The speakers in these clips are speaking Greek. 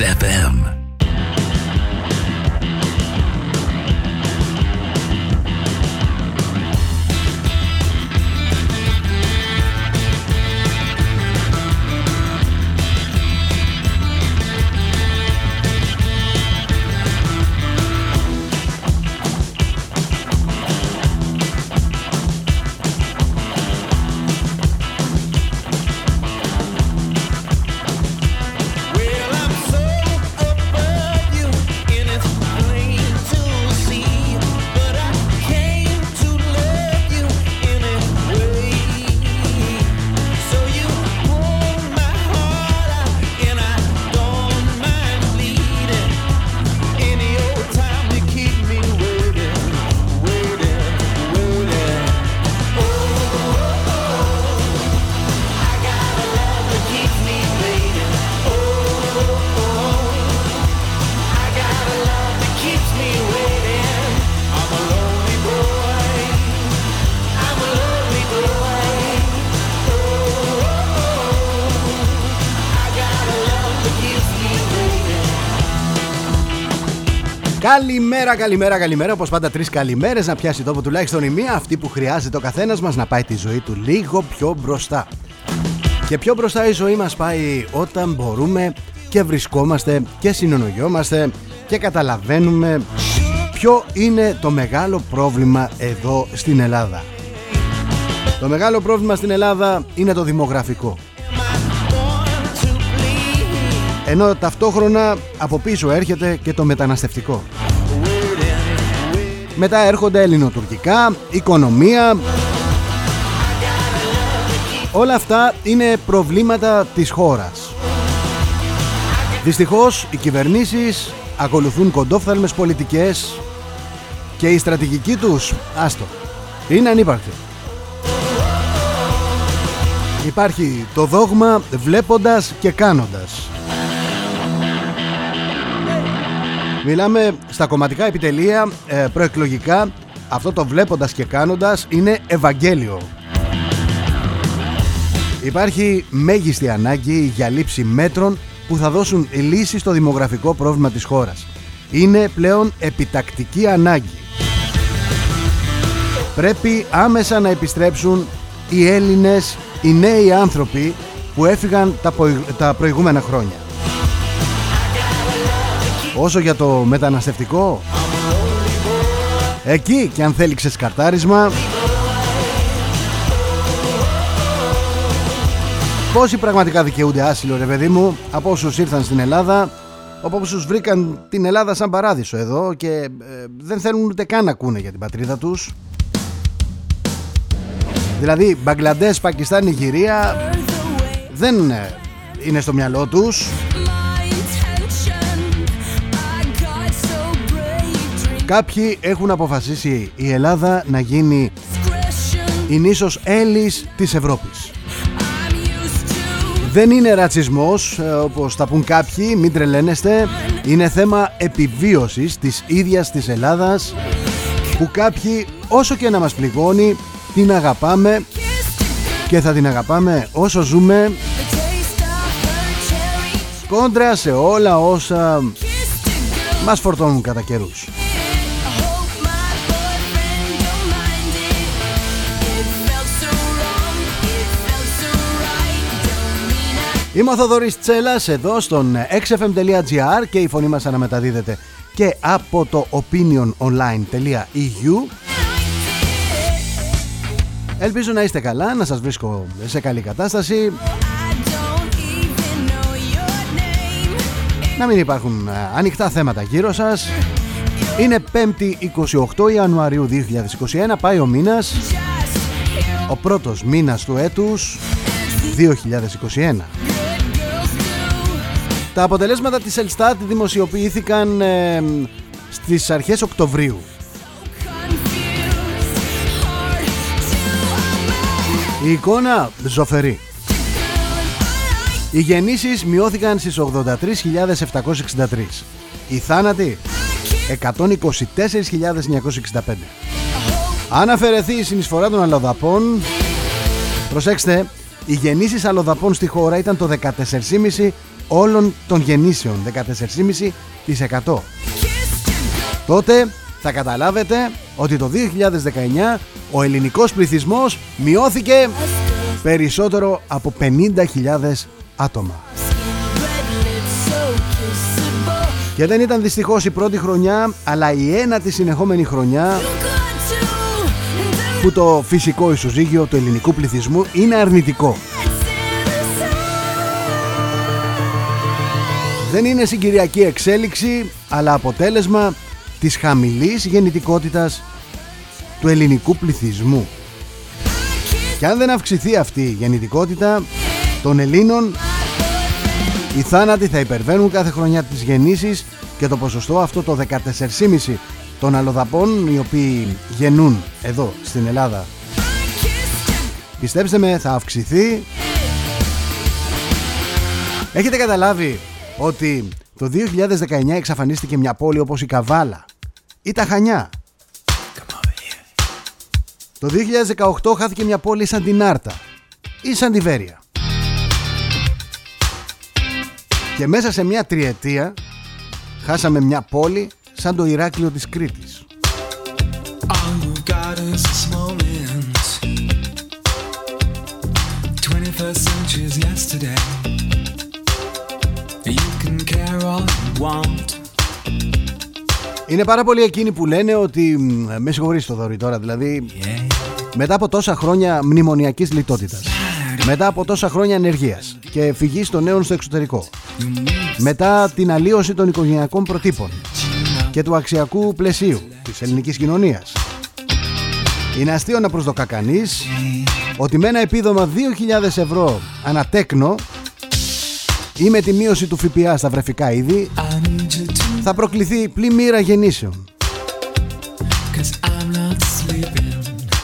FM. Καλημέρα, καλημέρα, καλημέρα. Όπως πάντα, τρεις καλημέρες να πιάσει τόπο τουλάχιστον η μία. Αυτή που χρειάζεται ο καθένας μας να πάει τη ζωή του λίγο πιο μπροστά. Και πιο μπροστά η ζωή μας πάει όταν μπορούμε και βρισκόμαστε και συνονογιόμαστε και καταλαβαίνουμε ποιο είναι το μεγάλο πρόβλημα εδώ στην Ελλάδα. Το μεγάλο πρόβλημα στην Ελλάδα είναι το δημογραφικό. Ενώ ταυτόχρονα από πίσω έρχεται και το μεταναστευτικό. Μετά έρχονται ελληνοτουρκικά, οικονομία. Όλα αυτά είναι προβλήματα της χώρας. Δυστυχώς οι κυβερνήσεις ακολουθούν κοντόφθαλμες πολιτικές και η στρατηγική τους, άστο, είναι ανύπαρκτη. Υπάρχει το δόγμα βλέποντας και κάνοντας. Μιλάμε στα κομματικά επιτελεία ε, προεκλογικά αυτό το βλέποντας και κάνοντας είναι Ευαγγέλιο. Υπάρχει μέγιστη ανάγκη για λήψη μέτρων που θα δώσουν λύση στο δημογραφικό πρόβλημα της χώρας. Είναι πλέον επιτακτική ανάγκη. Πρέπει άμεσα να επιστρέψουν οι Έλληνες, οι νέοι άνθρωποι που έφυγαν τα προηγούμενα χρόνια. Όσο για το μεταναστευτικό. Εκεί και αν θέλει ξεσκαρτάρισμα. Πόσοι πραγματικά δικαιούνται άσυλο ρε παιδί μου Από όσους ήρθαν στην Ελλάδα Από όσους βρήκαν την Ελλάδα σαν παράδεισο εδώ Και ε, δεν θέλουν ούτε καν να ακούνε για την πατρίδα τους. Δηλαδή Μπαγκλαντές, Πακιστάν, Νιγηρία Δεν ε, είναι στο μυαλό τους Κάποιοι έχουν αποφασίσει η Ελλάδα να γίνει η νήσος Έλλης της Ευρώπης. Δεν είναι ρατσισμός ε, όπως τα πούν κάποιοι, μην τρελαίνεστε. Είναι θέμα επιβίωσης της ίδιας της Ελλάδας που κάποιοι όσο και να μας πληγώνει την αγαπάμε και θα την αγαπάμε όσο ζούμε κόντρα σε όλα όσα μας φορτώνουν κατά καιρούς. Είμαι ο Θοδωρής Τσέλας εδώ στον xfm.gr και η φωνή μας αναμεταδίδεται και από το opiniononline.eu Ελπίζω να είστε καλά, να σας βρίσκω σε καλή κατάσταση. Να μην υπάρχουν ε, ανοιχτά θέματα γύρω σας. Είναι 5η 28 Ιανουαρίου 2021, πάει ο μήνας. Ο πρώτος μήνας του έτους 2021 τα αποτελέσματα της Ελστάτ δημοσιοποιήθηκαν ε, στις αρχές Οκτωβρίου. Η εικόνα ζωφερή. Οι γεννήσεις μειώθηκαν στις 83.763. Οι θάνατοι 124.965. Αν αφαιρεθεί η συνεισφορά των αλλοδαπών, προσέξτε, οι γεννήσεις αλλοδαπών στη χώρα ήταν το 14,5 όλων των γεννήσεων 14,5% τότε θα καταλάβετε ότι το 2019 ο ελληνικός πληθυσμός μειώθηκε περισσότερο από 50.000 άτομα. Και δεν ήταν δυστυχώς η πρώτη χρονιά, αλλά η ένατη συνεχόμενη χρονιά που το φυσικό ισοζύγιο του ελληνικού πληθυσμού είναι αρνητικό. Δεν είναι συγκυριακή εξέλιξη, αλλά αποτέλεσμα της χαμηλής γεννητικότητας του ελληνικού πληθυσμού. Και αν δεν αυξηθεί αυτή η γεννητικότητα των Ελλήνων, οι θάνατοι θα υπερβαίνουν κάθε χρονιά τις γεννήσεις και το ποσοστό αυτό το 14,5 των αλλοδαπών οι οποίοι γεννούν εδώ στην Ελλάδα πιστέψτε με θα αυξηθεί έχετε καταλάβει ότι το 2019 εξαφανίστηκε μια πόλη όπως η Καβάλα ή τα Χανιά. Το 2018 χάθηκε μια πόλη σαν την Άρτα ή σαν τη Βέρεια. Και μέσα σε μια τριετία χάσαμε μια πόλη σαν το Ηράκλειο της Κρήτης. Είναι πάρα πολλοί εκείνοι που λένε ότι με συγχωρείς το δωρή τώρα δηλαδή μετά από τόσα χρόνια μνημονιακής λιτότητας μετά από τόσα χρόνια ενεργείας και φυγής των νέων στο εξωτερικό μετά την αλλίωση των οικογενειακών προτύπων και του αξιακού πλαισίου της ελληνικής κοινωνίας. Είναι αστείο να προσδοκά κανείς ότι με ένα επίδομα 2.000 ευρώ ανατέκνο ή με τη μείωση του ΦΠΑ στα βρεφικά είδη θα προκληθεί πλημμύρα γεννήσεων.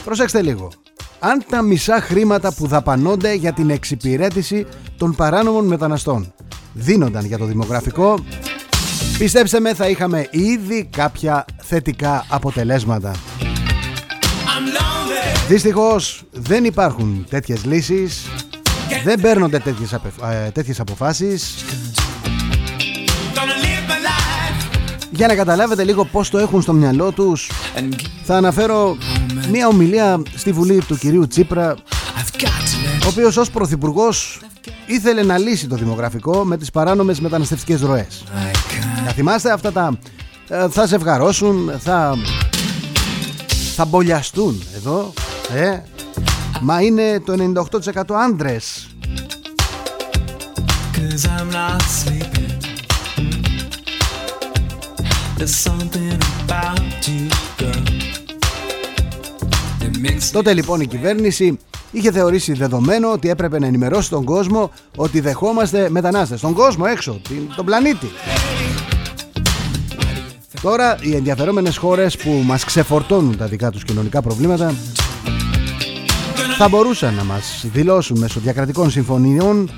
Προσέξτε λίγο. Αν τα μισά χρήματα που δαπανώνται για την εξυπηρέτηση των παράνομων μεταναστών δίνονταν για το δημογραφικό Πιστέψτε με θα είχαμε ήδη κάποια θετικά αποτελέσματα Δυστυχώς δεν υπάρχουν τέτοιες λύσεις Δεν παίρνονται τέτοιες, ε, τέτοιες αποφάσεις. Για να καταλάβετε λίγο πως το έχουν στο μυαλό τους Θα αναφέρω μια ομιλία στη Βουλή του κυρίου Τσίπρα Ο οποίος ως πρωθυπουργός ήθελε να λύσει το δημογραφικό με τις παράνομες μεταναστευτικές ροές. Να θυμάστε αυτά τα ε, θα ζευγαρώσουν, θα, θα μπολιαστούν εδώ, ε, μα είναι το 98% άντρες. Τότε λοιπόν η κυβέρνηση είχε θεωρήσει δεδομένο ότι έπρεπε να ενημερώσει τον κόσμο ότι δεχόμαστε μετανάστες. Τον κόσμο έξω, τον πλανήτη. Τώρα οι ενδιαφερόμενες χώρες που μας ξεφορτώνουν τα δικά τους κοινωνικά προβλήματα θα μπορούσαν να μας δηλώσουν μέσω διακρατικών συμφωνιών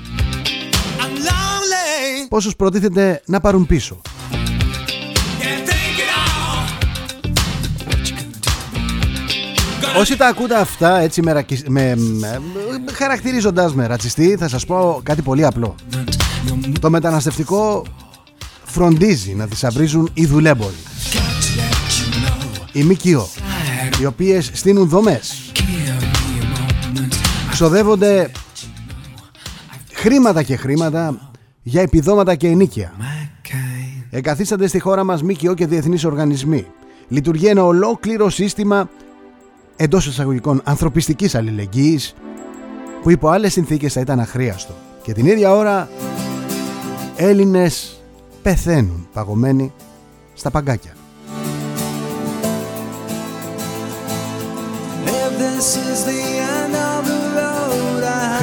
πόσους προτίθεται να πάρουν πίσω. Όσοι τα ακούτε αυτά έτσι με, με, με, χαρακτηρίζοντας με ρατσιστή θα σας πω κάτι πολύ απλό. Το μεταναστευτικό φροντίζει να θησαυρίζουν οι δουλέμποροι. Οι ΜΚΟ, οι οποίες στείνουν δομές. Ξοδεύονται χρήματα και χρήματα για επιδόματα και ενίκεια. Εγκαθίστανται στη χώρα μας ΜΚΟ και διεθνείς οργανισμοί. Λειτουργεί ένα ολόκληρο σύστημα εντός εισαγωγικών ανθρωπιστικής αλληλεγγύης που υπό άλλες συνθήκες θα ήταν αχρίαστο. Και την ίδια ώρα Έλληνες πεθαίνουν παγωμένοι στα παγκάκια.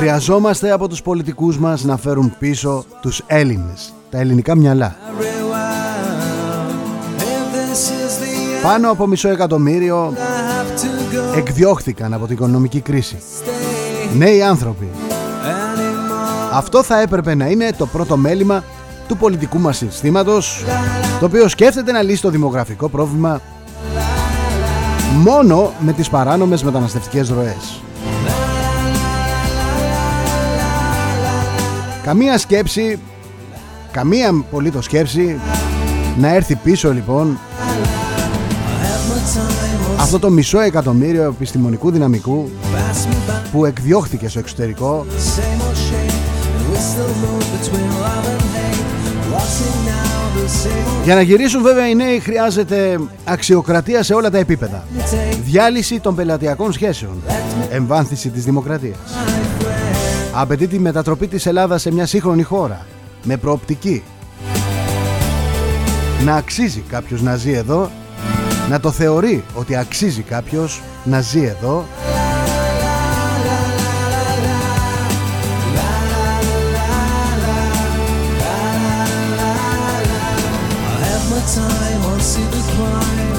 Χρειαζόμαστε από τους πολιτικούς μας να φέρουν πίσω τους Έλληνες, τα ελληνικά μυαλά. Πάνω από μισό εκατομμύριο εκδιώχθηκαν από την οικονομική κρίση. Νέοι άνθρωποι. Αυτό θα έπρεπε να είναι το πρώτο μέλημα του πολιτικού μας συστήματος το οποίο σκέφτεται να λύσει το δημογραφικό πρόβλημα μόνο με τις παράνομες μεταναστευτικές ροές. Καμία σκέψη καμία το σκέψη να έρθει πίσω λοιπόν αυτό το μισό εκατομμύριο επιστημονικού δυναμικού που εκδιώχθηκε στο εξωτερικό για να γυρίσουν βέβαια οι νέοι χρειάζεται αξιοκρατία σε όλα τα επίπεδα. Διάλυση των πελατειακών σχέσεων. Εμβάνθηση της δημοκρατίας Απαιτεί τη μετατροπή της Ελλάδας σε μια σύγχρονη χώρα Με προοπτική. Να αξίζει κάποιος να ζει εδώ Να το θεωρεί ότι αξίζει κάποιος να ζει εδώ.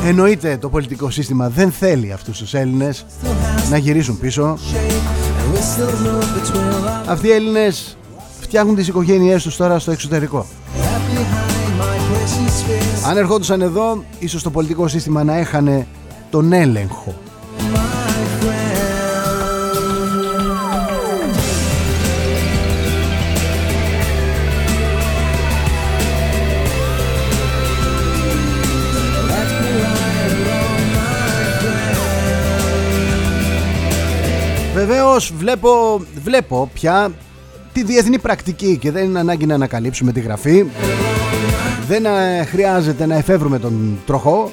Εννοείται το πολιτικό σύστημα δεν θέλει αυτούς τους Έλληνες να γυρίσουν πίσω Αυτοί οι Έλληνες φτιάχνουν τις οικογένειές τους τώρα στο εξωτερικό. Αν ερχόντουσαν εδώ ίσως το πολιτικό σύστημα να έχανε τον έλεγχο Βεβαίως βλέπω, βλέπω πια τη διεθνή πρακτική και δεν είναι ανάγκη να ανακαλύψουμε τη γραφή. Δεν ε, χρειάζεται να εφεύρουμε τον τροχό.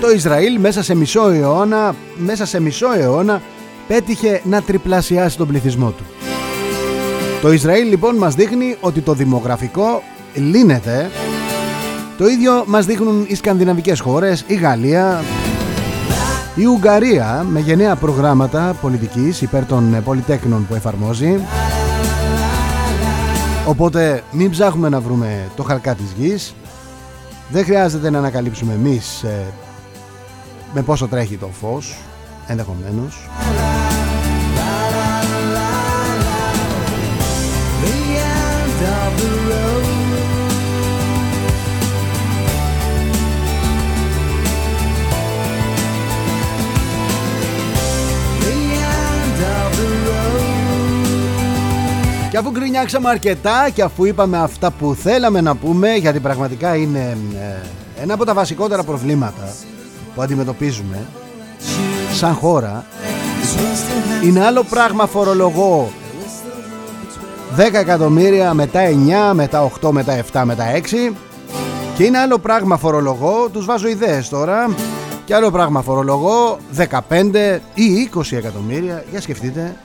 Το Ισραήλ μέσα σε μισό αιώνα μέσα σε μισό αιώνα πέτυχε να τριπλασιάσει τον πληθυσμό του. Το Ισραήλ λοιπόν μας δείχνει ότι το δημογραφικό λύνεται. Το ίδιο μας δείχνουν οι σκανδιναβικές χώρες, η Γαλλία, η Ουγγαρία με γενναία προγράμματα πολιτικής υπέρ των πολυτέκνων που εφαρμόζει. Οπότε μην ψάχνουμε να βρούμε το χαλκά της γης. Δεν χρειάζεται να ανακαλύψουμε εμείς ε, με πόσο τρέχει το φως ενδεχομένως Και αφού γκρινιάξαμε αρκετά και αφού είπαμε αυτά που θέλαμε να πούμε γιατί πραγματικά είναι ε, ένα από τα βασικότερα προβλήματα που αντιμετωπίζουμε σαν χώρα είναι άλλο πράγμα φορολογώ. 10 εκατομμύρια μετά 9 μετά 8 μετά 7 μετά 6 και είναι άλλο πράγμα φορολογώ τους βάζω ιδέες τώρα. Και άλλο πράγμα φορολογώ 15 ή 20 εκατομμύρια. Για σκεφτείτε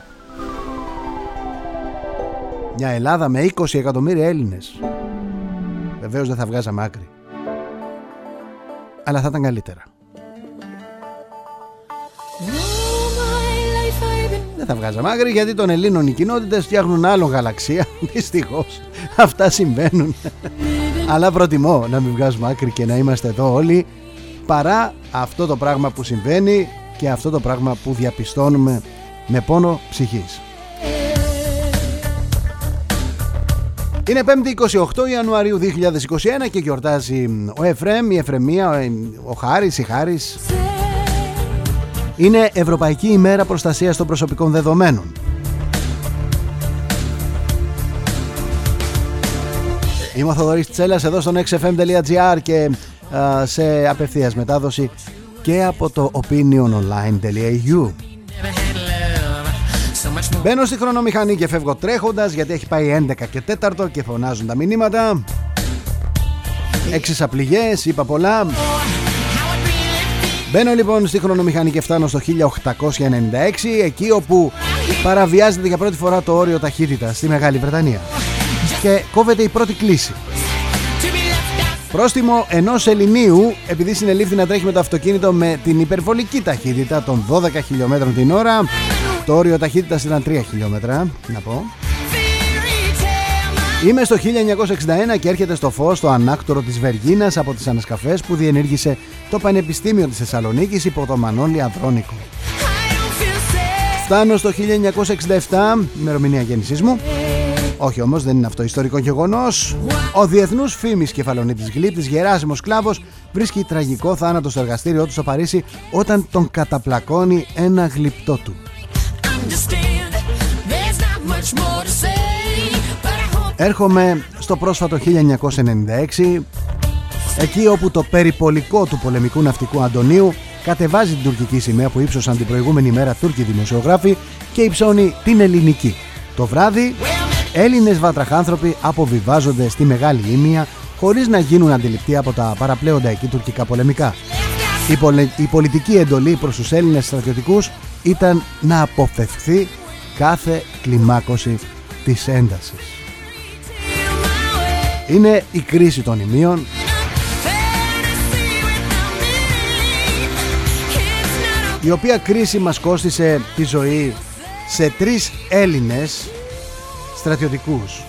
μια Ελλάδα με 20 εκατομμύρια Έλληνες. Βεβαίως δεν θα βγάζαμε άκρη. Αλλά θα ήταν καλύτερα. Δεν θα βγάζαμε άκρη γιατί των Ελλήνων οι κοινότητες φτιάχνουν άλλο γαλαξία. Δυστυχώς. Αυτά συμβαίνουν. Αλλά προτιμώ να μην βγάζουμε άκρη και να είμαστε εδώ όλοι Παρά αυτό το πράγμα που συμβαίνει Και αυτό το πράγμα που διαπιστώνουμε με πόνο ψυχής Είναι 5η 28 Ιανουαρίου 2021 και γιορτάζει ο Εφρέμ, η Εφρεμία, ο Χάρης, η Χάρης. Είναι Ευρωπαϊκή ημέρα προστασίας των προσωπικών δεδομένων. Είμαι ο Θοδωρής Τσέλας εδώ στο nextfm.gr και σε απευθείας μετάδοση και από το opiniononline.eu. Μπαίνω στη χρονομηχανή και φεύγω τρέχοντας γιατί έχει πάει 11 και 4 και φωνάζουν τα μηνύματα. Έξι σαπληγές, είπα πολλά. Μπαίνω λοιπόν στη χρονομηχανή και φτάνω στο 1896 εκεί όπου παραβιάζεται για πρώτη φορά το όριο ταχύτητα στη Μεγάλη Βρετανία και κόβεται η πρώτη κλίση. Πρόστιμο ενός Ελληνίου επειδή συνελήφθη να τρέχει με το αυτοκίνητο με την υπερβολική ταχύτητα των 12 χιλιόμετρων την ώρα το όριο ταχύτητα ήταν 3 χιλιόμετρα, να πω. Είμαι στο 1961 και έρχεται στο φως το ανάκτορο της Βεργίνας από τις ανασκαφές που διενήργησε το Πανεπιστήμιο της Θεσσαλονίκης υπό το Μανώλη Ανδρώνικο. Φτάνω στο 1967, ημερομηνία γέννησής μου. Όχι όμως δεν είναι αυτό ιστορικό γεγονός. Ο διεθνούς φήμης κεφαλονίτης γλύπτης Γεράσιμος Κλάβος βρίσκει τραγικό θάνατο στο εργαστήριό του στο Παρίσι όταν τον καταπλακώνει ένα γλυπτό του. Έρχομαι στο πρόσφατο 1996 εκεί όπου το περιπολικό του πολεμικού ναυτικού Αντωνίου κατεβάζει την τουρκική σημαία που ύψωσαν την προηγούμενη μέρα Τούρκοι δημοσιογράφοι και υψώνει την ελληνική. Το βράδυ Έλληνες βατραχάνθρωποι αποβιβάζονται στη Μεγάλη Ήμια χωρίς να γίνουν αντιληπτοί από τα παραπλέοντα εκεί τουρκικά πολεμικά. Η, πολιτική εντολή προς τους Έλληνες στρατιωτικούς ήταν να αποφευχθεί κάθε κλιμάκωση της έντασης. Είναι η κρίση των ημείων η οποία κρίση μας κόστισε τη ζωή σε τρεις Έλληνες στρατιωτικούς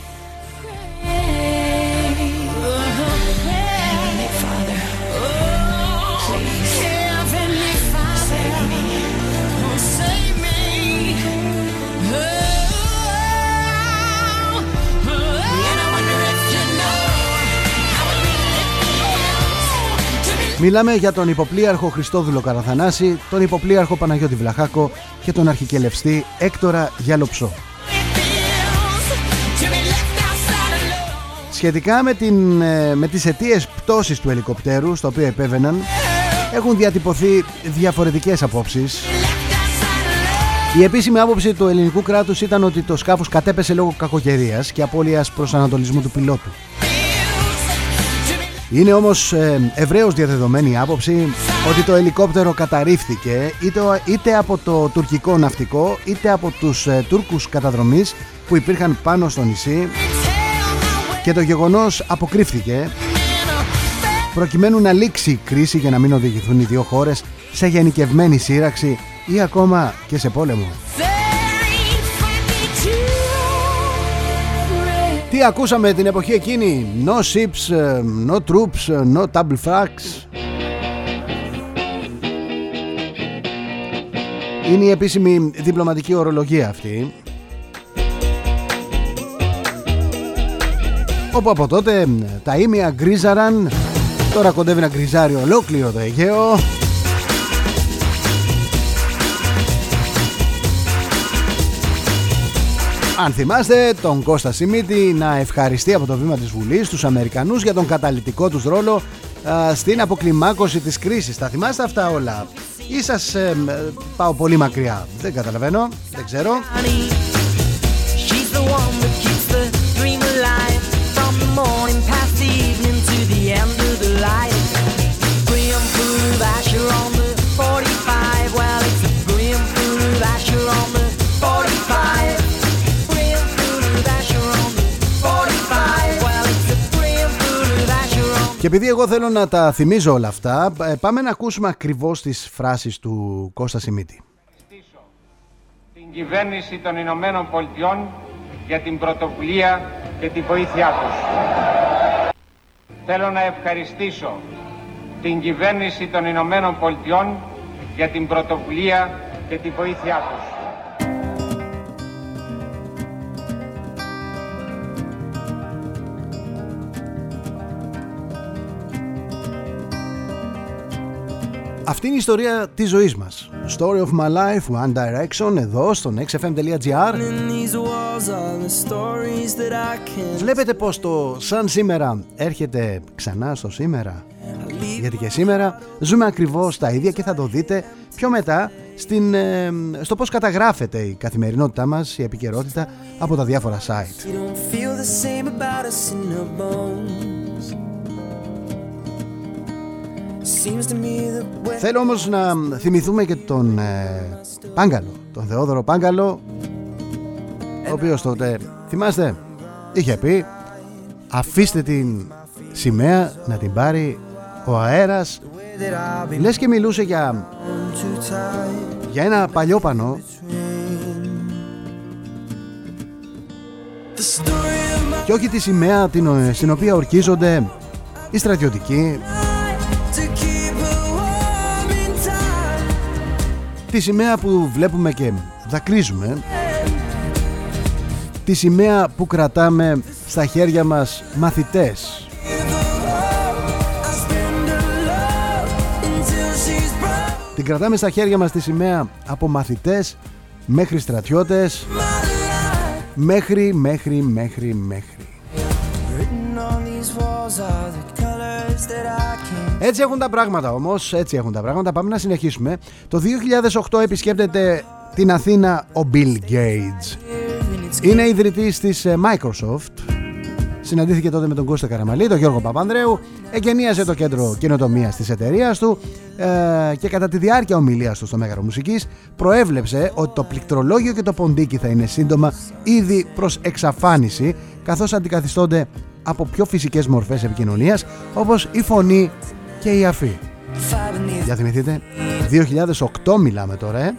Μιλάμε για τον υποπλίαρχο Χριστόδουλο Καραθανάση, τον υποπλίαρχο Παναγιώτη Βλαχάκο και τον αρχικελευστή Έκτορα Γιαλοψό. Σχετικά με, την, ε, με τις αιτίες πτώσης του ελικοπτέρου στο οποίο επέβαιναν έχουν διατυπωθεί διαφορετικές απόψεις. Η επίσημη άποψη του ελληνικού κράτους ήταν ότι το σκάφος κατέπεσε λόγω κακοκαιρίας και απώλειας προσανατολισμού του πιλότου. Είναι όμως ε, ευρέως διαδεδομένη η άποψη ότι το ελικόπτερο καταρρίφθηκε είτε, είτε από το τουρκικό ναυτικό είτε από τους ε, Τούρκους καταδρομής που υπήρχαν πάνω στο νησί και το γεγονός αποκρύφθηκε προκειμένου να λήξει η κρίση για να μην οδηγηθούν οι δύο χώρες σε γενικευμένη σύραξη ή ακόμα και σε πόλεμο. Τι ακούσαμε την εποχή εκείνη; No ships, ε, no troops, ε, no double flags Είναι η επίσημη διπλωματική ορολογία αυτή. Όπου από τότε τα ίμια γκρίζαραν. Τώρα κοντεύει να γκριζάρει ολόκληρο το Αιγαίο Αν θυμάστε τον Κώστα Σιμίτη να ευχαριστεί από το βήμα της Βουλής τους Αμερικανούς για τον καταλητικό τους ρόλο στην αποκλιμάκωση της κρίσης. Τα θυμάστε αυτά όλα; Ή σας ε, πάω πολύ μακριά; Δεν καταλαβαίνω, δεν ξέρω. Και επειδή εγώ θέλω να τα θυμίζω όλα αυτά, ε, πάμε να ακούσουμε ακριβώς τις φράσεις του Κώστα Σιμίτη. Την κυβέρνηση των Ηνωμένων Πολιτειών για την πρωτοβουλία και τη βοήθειά τους. Θέλω να ευχαριστήσω την κυβέρνηση των Ηνωμένων Πολιτειών για την πρωτοβουλία και τη βοήθειά τους. Αυτή είναι η ιστορία της ζωής μας. Story of my life, One Direction Εδώ στο nextfm.gr Βλέπετε πως το σαν σήμερα έρχεται ξανά στο σήμερα; Γιατί και σήμερα ζούμε ακριβώς τα ίδια και θα το δείτε πιο μετά στην, ε, στο πώς καταγράφεται η καθημερινότητά μας, η επικαιρότητα από τα διάφορα site. Θέλω όμως να θυμηθούμε και τον ε, Πάγκαλο, τον Θεόδωρο Πάγκαλο, ο οποίος τότε, θυμάστε, είχε πει αφήστε την σημαία να την πάρει ο αέρας Λες και μιλούσε για, για ένα παλιό πανό. Και όχι τη σημαία την, στην οποία ορκίζονται οι στρατιωτικοί Τη σημαία που βλέπουμε και δακρύζουμε. Τη σημαία που κρατάμε στα χέρια μας μαθητές. Την κρατάμε στα χέρια μας τη σημαία από μαθητές μέχρι στρατιώτες. Μέχρι, μέχρι, μέχρι, μέχρι Έτσι έχουν τα πράγματα όμως, έτσι έχουν τα πράγματα. Πάμε να συνεχίσουμε. Το 2008 επισκέπτεται την Αθήνα ο Bill Gates. Είναι ιδρυτής της ε, Microsoft. Συναντήθηκε τότε με τον Κώστα Καραμαλή, τον Γιώργο Παπανδρέου, εγκαινίασε το κέντρο καινοτομίας της εταιρείας του ε, και κατά τη διάρκεια ομιλίας του στο Μέγαρο Μουσικής προέβλεψε ότι το πληκτρολόγιο και το ποντίκι θα είναι σύντομα ήδη προς εξαφάνιση, καθώς αντικαθιστώνται από πιο φυσικές μορφές επικοινωνίας όπως η φωνή και η αφή. Για θυμηθείτε, 2008 μιλάμε τώρα, ε;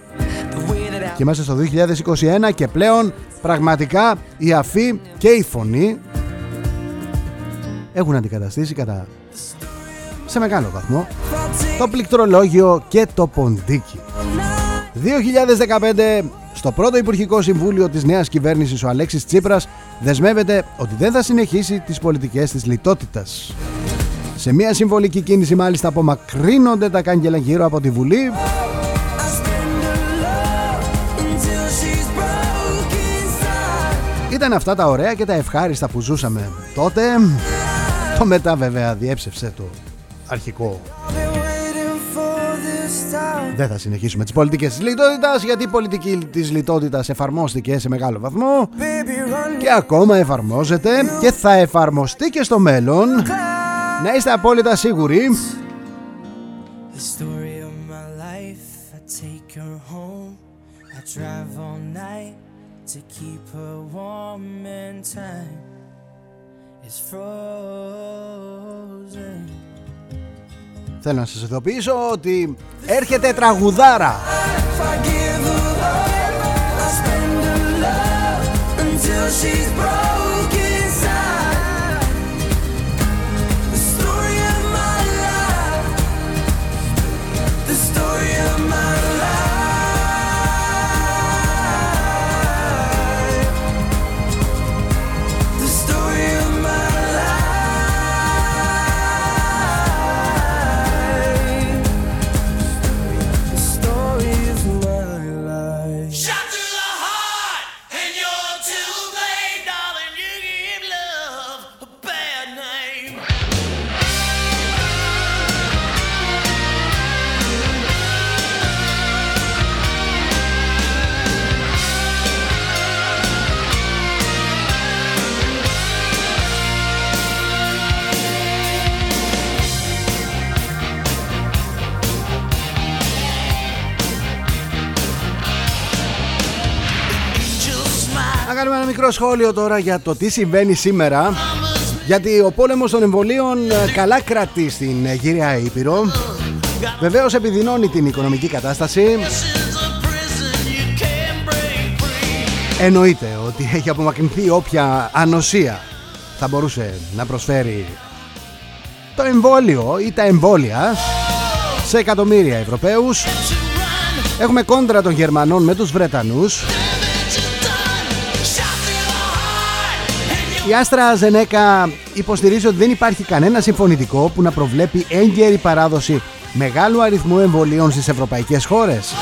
Και είμαστε στο 2021 και πλέον πραγματικά η αφή και η φωνή έχουν αντικαταστήσει κατά σε μεγάλο βαθμό το πληκτρολόγιο και το ποντίκι. 2015 στο πρώτο Υπουργικό Συμβούλιο της νέας κυβέρνησης ο Αλέξης Τσίπρας δεσμεύεται ότι δεν θα συνεχίσει τις πολιτικές της λιτότητας. Σε μια συμβολική κίνηση μάλιστα απομακρύνονται τα κάγκελα γύρω από τη Βουλή. Ήταν αυτά τα ωραία και τα ευχάριστα που ζούσαμε τότε. Το μετά βέβαια διέψευσε το αρχικό δεν θα συνεχίσουμε τις πολιτικές της λιτότητας γιατί η πολιτική της λιτότητας εφαρμόστηκε σε μεγάλο βαθμό και ακόμα εφαρμόζεται και θα εφαρμοστεί και στο μέλλον. Να είστε απόλυτα σίγουροι. to keep her warm in time is frozen. Θέλω να σας ειδοποιήσω ότι έρχεται τραγουδάρα. Μικρό σχόλιο τώρα για το τι συμβαίνει σήμερα. Γιατί ο πόλεμος των εμβολίων ε, καλά κρατεί στην ε, γύρια Ήπειρο. Βεβαίως επιδεινώνει την οικονομική κατάσταση. Εννοείται ότι έχει απομακρυνθεί όποια ανοσία θα μπορούσε να προσφέρει το εμβόλιο ή τα εμβόλια σε εκατομμύρια Ευρωπαίους. Έχουμε κόντρα των Γερμανών με τους Βρετανούς Η Άστρα Ζενέκα υποστηρίζει ότι δεν υπάρχει κανένα συμφωνητικό που να προβλέπει έγκαιρη παράδοση μεγάλου αριθμού εμβολίων στις ευρωπαϊκές χώρες.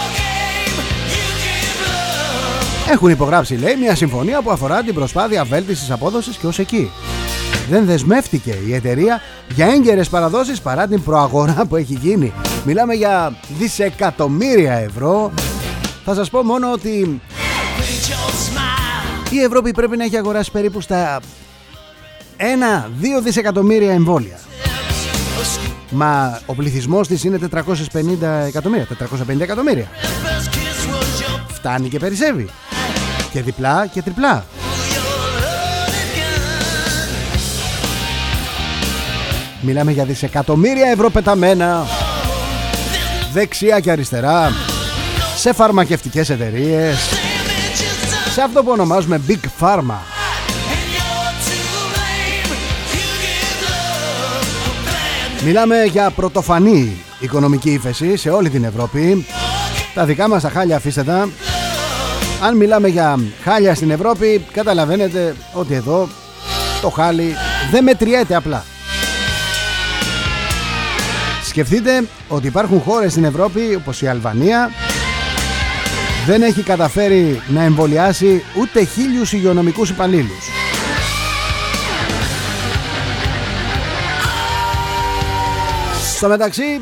Έχουν υπογράψει, λέει, μια συμφωνία που αφορά την προσπάθεια βέλτισης απόδοσης και ως εκεί. Δεν δεσμεύτηκε η εταιρεία για έγκαιρες παραδόσεις παρά την προαγορά που έχει γίνει. Μιλάμε για δισεκατομμύρια ευρώ. Θα σας πω μόνο ότι η Ευρώπη πρέπει να έχει αγοράσει περίπου στα 1-2 δισεκατομμύρια εμβόλια. Μα ο πληθυσμός της είναι 450 εκατομμύρια. 450 εκατομμύρια. Φτάνει και περισσεύει. Και διπλά και τριπλά. Μιλάμε για δισεκατομμύρια ευρώ πεταμένα δεξιά και αριστερά σε φαρμακευτικές εταιρείες σε αυτό που ονομάζουμε Big Pharma. Μιλάμε για πρωτοφανή οικονομική ύφεση σε όλη την Ευρώπη. Τα δικά μας τα χάλια αφήστε τα. Αν μιλάμε για χάλια στην Ευρώπη, καταλαβαίνετε ότι εδώ το χάλι δεν μετριέται απλά. Σκεφτείτε ότι υπάρχουν χώρες στην Ευρώπη όπως η Αλβανία δεν έχει καταφέρει να εμβολιάσει ούτε χίλιους υγειονομικούς υπαλλήλους. Στο μεταξύ,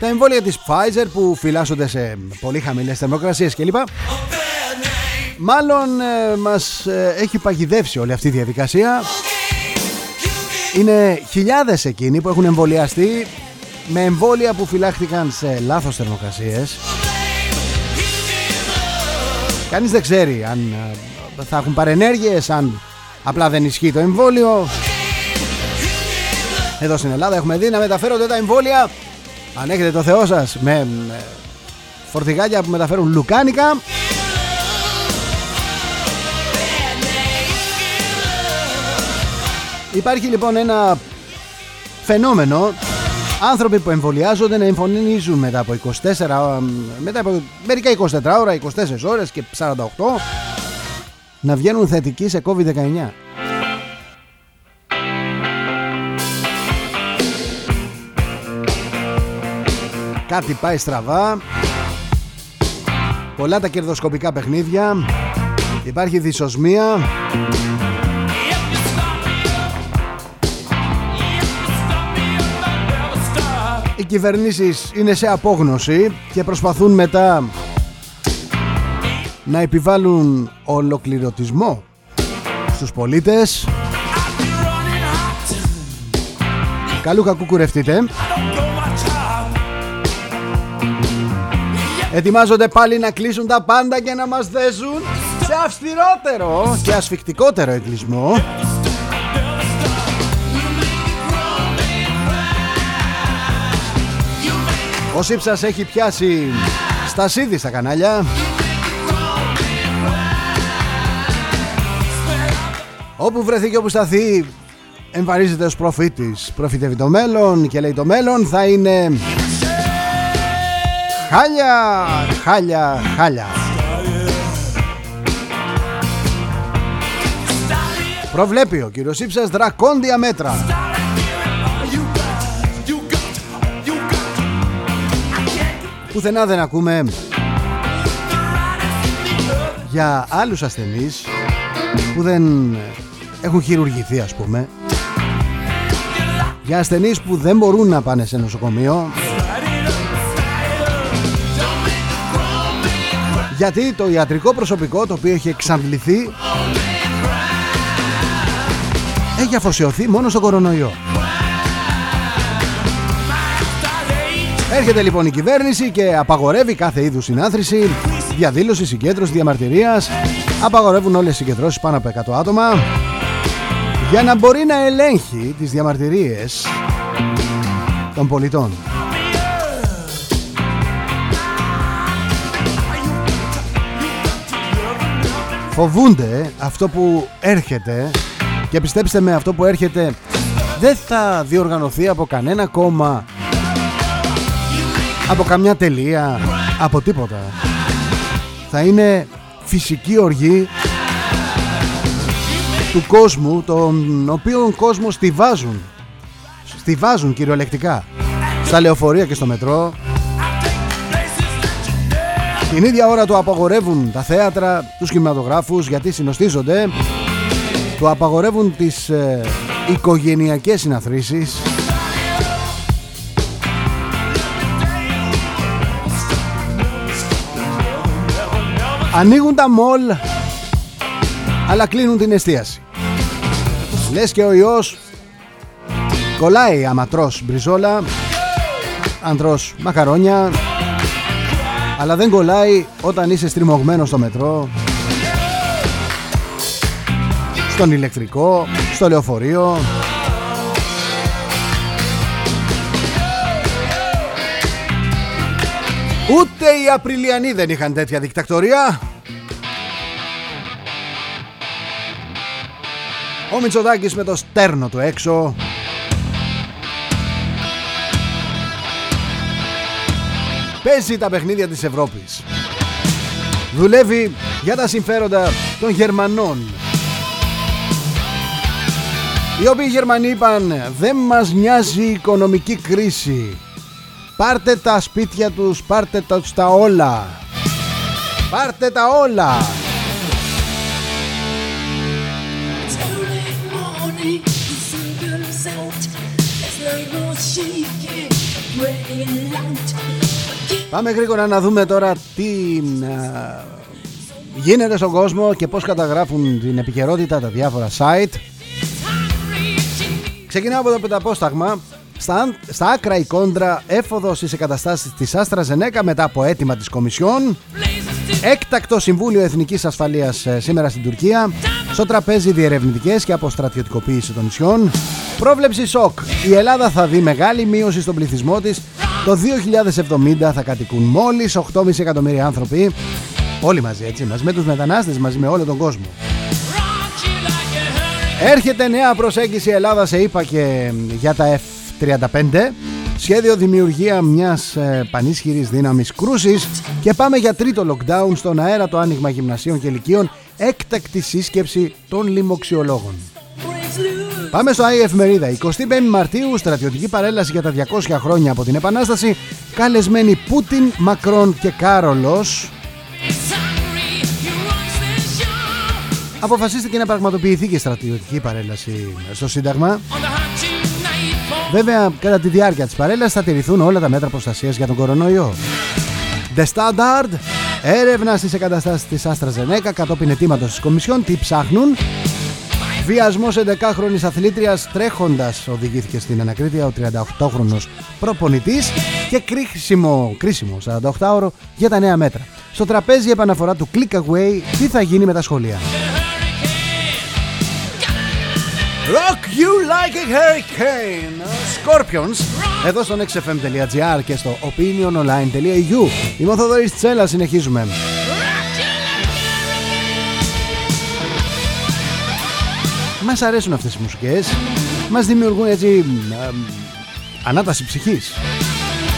τα εμβόλια της Pfizer που φυλάσσονται σε πολύ χαμηλές θερμοκρασίες κλπ. Μάλλον ε, μας ε, έχει παγιδεύσει όλη αυτή η διαδικασία. Είναι χιλιάδες εκείνοι που έχουν εμβολιαστεί με εμβόλια που φυλάχτηκαν σε λάθος θερμοκρασίες. Κανείς δεν ξέρει αν ε, θα έχουν παρενέργειες, αν απλά δεν ισχύει το εμβόλιο. Εδώ στην Ελλάδα έχουμε δει να μεταφέρονται τα εμβόλια αν έχετε το Θεό σας με φορτηγάκια που μεταφέρουν λουκάνικα Υπάρχει λοιπόν ένα φαινόμενο άνθρωποι που εμβολιάζονται να εμφωνίζουν μετά από 24 μετά από μερικά 24 ώρα, 24 ώρες και 48 να βγαίνουν θετικοί σε COVID-19. Κάτι πάει στραβά. Πολλά τα κερδοσκοπικά παιχνίδια. Υπάρχει δυσοσμία κυβερνήσεις είναι σε απόγνωση και προσπαθούν μετά να επιβάλλουν ολοκληρωτισμό στους πολίτες Καλού κακού κουρευτείτε Ετοιμάζονται πάλι να κλείσουν τα πάντα και να μας δέσουν σε αυστηρότερο και ασφικτικότερο εγκλισμό. Ο Σύψας έχει πιάσει στασίδι στα κανάλια. Όπου βρεθεί και όπου σταθεί εμφανίζεται ως προφήτης. Προφητεύει το μέλλον και λέει το μέλλον θα είναι Χάλια, χάλια, χάλια. Προβλέπει ο κύριος Ήψας δρακόντια μέτρα. Πουθενά δεν ακούμε. Για άλλους ασθενείς που δεν έχουν χειρουργηθεί ας πούμε. Για ασθενείς που δεν μπορούν να πάνε σε νοσοκομείο. Γιατί το ιατρικό προσωπικό το οποίο έχει εξαντληθεί έχει αφοσιωθεί μόνο στο κορονοϊό. Έρχεται λοιπόν η κυβέρνηση και απαγορεύει κάθε είδους συνάθρηση, διαδήλωση, συγκέντρωση, διαμαρτυρίας. Απαγορεύουν όλες οι συγκεντρώσεις πάνω από 100 άτομα για να μπορεί να ελέγχει τις διαμαρτυρίες των πολιτών. φοβούνται αυτό που έρχεται και πιστέψτε με αυτό που έρχεται δεν θα διοργανωθεί από κανένα κόμμα από καμιά τελεία από τίποτα θα είναι φυσική οργή του κόσμου τον οποίο κόσμο στηβάζουν στηβάζουν κυριολεκτικά στα λεωφορεία και στο μετρό την ίδια ώρα το απαγορεύουν τα θέατρα, τους κινηματογράφους γιατί συνοστίζονται. Το απαγορεύουν τις ε, οικογενειακές συναθρήσεις. Ανοίγουν τα μολ αλλά κλείνουν την εστίαση. Λες και ο ιός κολλάει άμα τρως μπριζόλα, αν τρως μακαρόνια, αλλά δεν κολλάει όταν είσαι στριμωγμένο στο μετρό Στον ηλεκτρικό Στο λεωφορείο Ούτε οι Απριλιανοί δεν είχαν τέτοια δικτακτορία Ο Μητσοδάκης με το στέρνο του έξω παίζει τα παιχνίδια της Ευρώπης. Δουλεύει για τα συμφέροντα των Γερμανών. Οι οποίοι Γερμανοί είπαν δεν μας νοιάζει η οικονομική κρίση. Πάρτε τα σπίτια τους, πάρτε τα τα όλα. Πάρτε τα όλα. It's Πάμε γρήγορα να δούμε τώρα τι γίνεται στον κόσμο και πώς καταγράφουν την επικαιρότητα τα διάφορα site. Ξεκινάω από το πενταπόσταγμα. Στα, στα άκρα η κόντρα έφοδος στις εγκαταστάσεις της Άστρα Ζενέκα μετά από αίτημα της Κομισιόν. Έκτακτο Συμβούλιο Εθνικής Ασφαλείας ε, σήμερα στην Τουρκία. Στο τραπέζι διερευνητικές και αποστρατιωτικοποίηση των νησιών. Πρόβλεψη σοκ. Η Ελλάδα θα δει μεγάλη μείωση στον πληθυσμό της. Το 2070 θα κατοικούν μόλις 8,5 εκατομμύρια άνθρωποι. Όλοι μαζί έτσι, μαζί με τους μετανάστες, μαζί με όλο τον κόσμο. Έρχεται νέα προσέγγιση Ελλάδα σε ΙΠΑ και για τα F-35. Σχέδιο δημιουργία μιας ε, πανίσχυρης δύναμης κρούσης. Και πάμε για τρίτο lockdown στον αέρα το άνοιγμα γυμνασίων και ηλικίων. Έκτακτη σύσκεψη των λοιμοξιολόγων. Πάμε στο ΑΕ Εφημερίδα 25 Μαρτίου στρατιωτική παρέλαση για τα 200 χρόνια από την Επανάσταση. Καλεσμένοι Πούτιν, Μακρόν και Κάρολος. Αποφασίστηκε να πραγματοποιηθεί και στρατιωτική παρέλαση στο Σύνταγμα. Βέβαια, κατά τη διάρκεια της παρέλασης θα τηρηθούν όλα τα μέτρα προστασίας για τον κορονοϊό. The Standard, έρευνα στις εγκαταστάσεις της Άστρα Ζενέκα κατόπιν αιτήματος της Κομισιόν, τι ψάχνουν; Βιασμός 11χρονης αθλήτριας τρέχοντας οδηγήθηκε στην ανακρίτεια ο 38χρονος προπονητής και κρίσιμο, κρίσιμο 48ωρο για τα νέα μέτρα. Στο τραπέζι επαναφορά του Click Away τι θα γίνει με τα σχολεία; Rock you like a hurricane. Scorpions Εδώ στο nextfm.gr και στο opiniononline.eu Είμαι ο Θοδωρής Τσέλα, συνεχίζουμε. Μας αρέσουν αυτές οι μουσικές. Μας δημιουργούν έτσι Ανάταση ψυχής.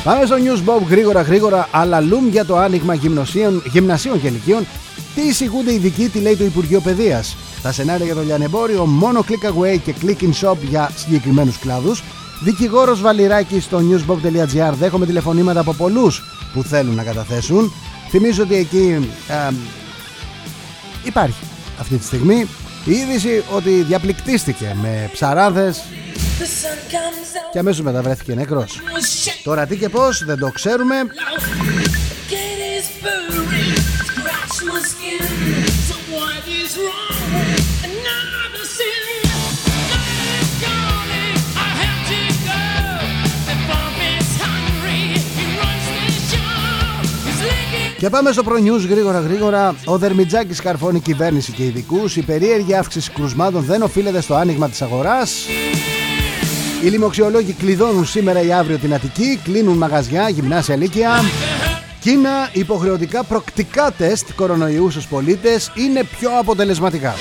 Πάμε στο News Bob γρήγορα γρήγορα Αλαλούμ για το άνοιγμα γυμνασίων, γυμνασίων και ηλικίων Τι εισηγούνται ειδικοί, τι λέει το Υπουργείο Παιδείας τα σενάρια για το λιανεμπόριο μόνο click away και click in shop για συγκεκριμένους κλάδους. Δικηγόρος Βαλιράκη στο newsbob.gr δέχομαι τηλεφωνήματα από πολλούς που θέλουν να καταθέσουν. Θυμίζω ότι εκεί ε, υπάρχει αυτή τη στιγμή η είδηση ότι διαπληκτίστηκε με ψαράδες και αμέσως μεταβρέθηκε νεκρός. Τώρα τι και πώς δεν το ξέρουμε. Και πάμε στο προνιούς γρήγορα γρήγορα. Ο Δερμιτζάκης καρφώνει κυβέρνηση και ειδικούς. Η περίεργη αύξηση κρουσμάτων δεν οφείλεται στο άνοιγμα της αγοράς. Οι λοιμοξιολόγοι κλειδώνουν σήμερα ή αύριο την Αττική, κλείνουν μαγαζιά, γυμνάσια λύκεια. Κίνα, υποχρεωτικά προκτικά τεστ κορονοϊούς στους πολίτες είναι πιο αποτελεσματικά.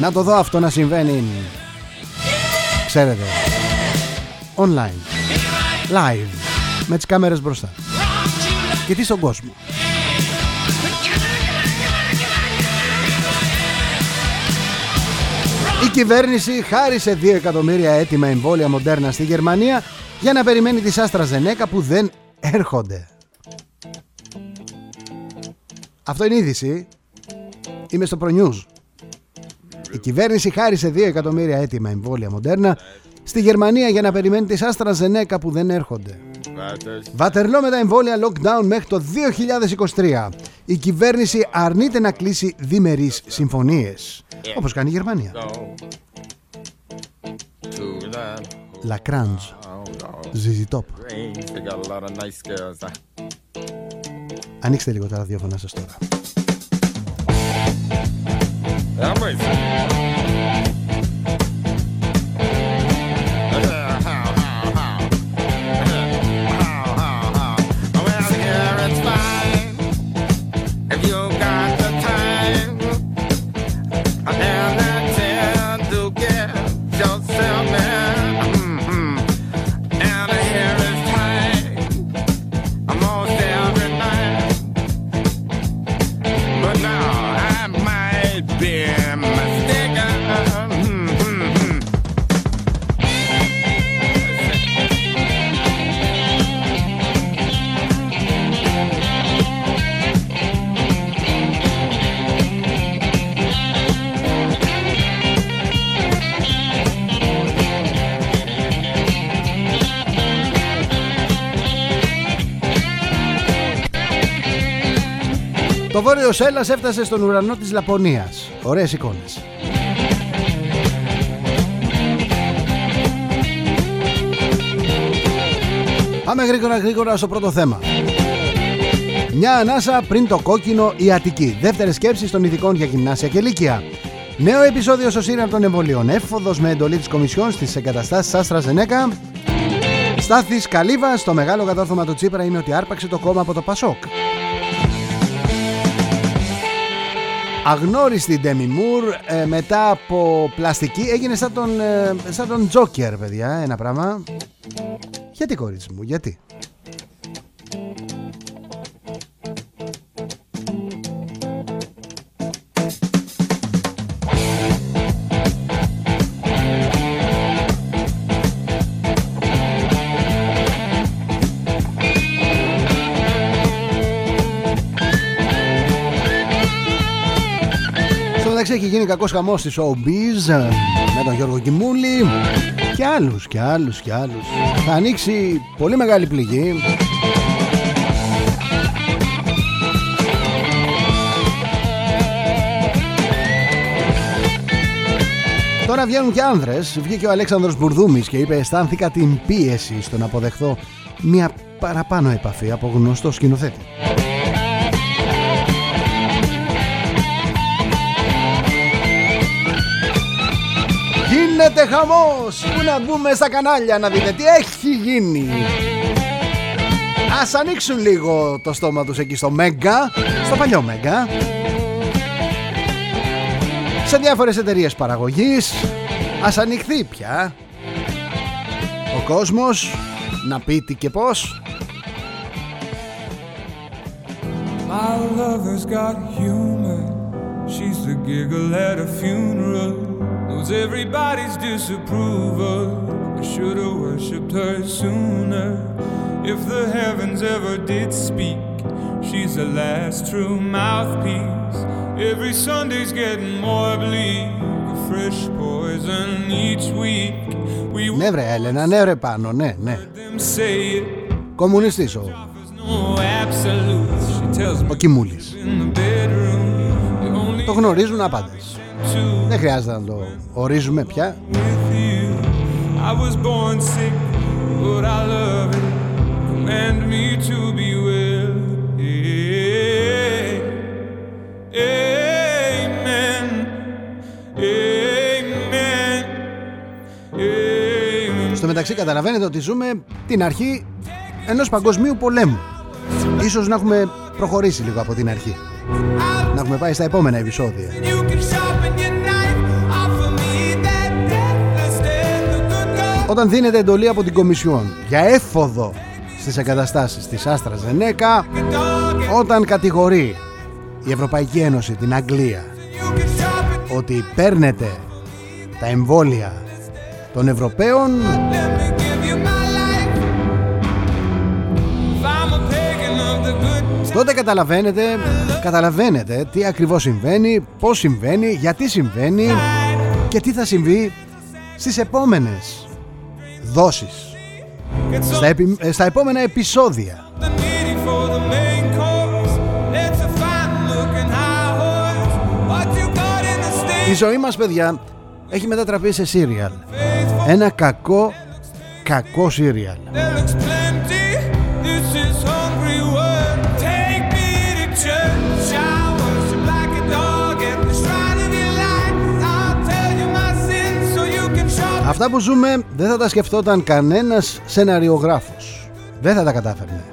Να το δω αυτό να συμβαίνει, ξέρετε, online, live, με τις κάμερες μπροστά. Και τι στον κόσμο. Κυβέρνηση χάρισε 2 εκατομμύρια έτοιμα εμβόλια μοντέρνα στη Γερμανία για να περιμένει τις Άστρα Ζενέκα που δεν έρχονται. Αυτό είναι είδηση. Είμαι στο ProNews. Η κυβέρνηση χάρισε 2 εκατομμύρια έτοιμα εμβόλια μοντέρνα στη Γερμανία για να περιμένει τις Άστρα Ζενέκα που δεν έρχονται. Βατερλό με τα εμβόλια lockdown μέχρι το 2023. Η κυβέρνηση αρνείται να κλείσει διμερείς συμφωνίες. Όπως κάνει η Γερμανία. Λακράντζ. Ζιζιτόπ. Ανοίξτε λίγο τα ραδιόφωνα σας τώρα. Βόρειος Σέλλας έφτασε στον ουρανό της Λαπωνίας. Ωραίες εικόνες. Πάμε γρήγορα γρήγορα στο πρώτο θέμα. Μια ανάσα πριν το κόκκινο η Αττική. Δεύτερη σκέψη των ειδικών για γυμνάσια και λύκεια. Νέο επεισόδιο στο Σύριαν των εμβολίων. Έφοδος με εντολή της Κομισιόν στις εγκαταστάσεις Άστρα Ζενέκα. Στάθης Καλύβας. Το μεγάλο κατόρθωμα του Τσίπρα είναι ότι άρπαξε το κόμμα από το Πασόκ. Αγνώριστη Ντέμι Μουρ ε, μετά από πλαστική έγινε σαν τον, ε, σαν τον Τζόκερ παιδιά ένα πράγμα. Γιατί κορίτσι μου γιατί; Έχει γίνει κακός χαμός στη Showbiz ε, με τον Γιώργο Κιμούλη και άλλους και άλλους και άλλους. Θα ανοίξει πολύ μεγάλη πληγή. Τώρα βγαίνουν και άνδρες. Βγήκε ο Αλέξανδρος Μπουρδούμης και είπε αισθάνθηκα την πίεση στο να αποδεχθώ μια παραπάνω επαφή από γνωστό σκηνοθέτη. Γίνεται χαμός. Πού να μπούμε στα κανάλια να δείτε τι έχει γίνει. Ας ανοίξουν λίγο το στόμα τους εκεί στο Μέγκα Στο παλιό Μέγκα. Σε διάφορες εταιρείες παραγωγής. Ας ανοιχθεί πια. Ο κόσμος Να πει τι και πώς. My lover's got humor. She's the giggle at a funeral knows everybody's disapproval. I should have worshipped her sooner. If the heavens ever did speak, she's the last true mouthpiece. Every Sunday's getting more bleak, a fresh poison each week. We ναι βρε Έλενα, ναι ρε πάνω, ναι, ναι. Κομμουνιστής ο, ο Κιμούλης. Το γνωρίζουν άπαντες. Δεν χρειάζεται να το ορίζουμε πια. Στο μεταξύ καταλαβαίνετε ότι ζούμε την αρχή ενός παγκοσμίου πολέμου. Ίσως να έχουμε προχωρήσει λίγο από την αρχή. Να έχουμε πάει στα επόμενα επεισόδια. Όταν δίνεται εντολή από την Κομισιόν για έφοδο στις εγκαταστάσεις της Άστρα Ζενέκα όταν κατηγορεί η Ευρωπαϊκή Ένωση την Αγγλία ότι παίρνετε τα εμβόλια των Ευρωπαίων τότε καταλαβαίνετε καταλαβαίνετε τι ακριβώς συμβαίνει πως συμβαίνει, γιατί συμβαίνει και τι θα συμβεί στις επόμενες δόσεις. Στα, επι... Ε, στα επόμενα επεισόδια. Η ζωή μας παιδιά έχει μετατραπεί σε σύριαλ. Ένα κακό, κακό σύριαλ Αυτά που ζούμε δεν θα τα σκεφτόταν κανένας σεναριογράφος. Δεν θα τα κατάφερνε.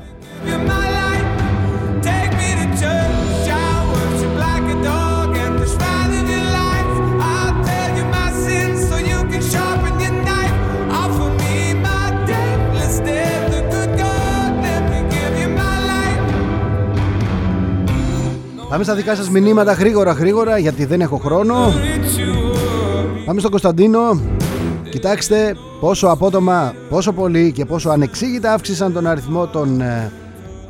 Πάμε στα δικά σας μηνύματα γρήγορα γρήγορα γιατί δεν έχω χρόνο Πάμε στον Κωνσταντίνο Κοιτάξτε πόσο απότομα, πόσο πολύ και πόσο ανεξήγητα αύξησαν τον αριθμό των, ε,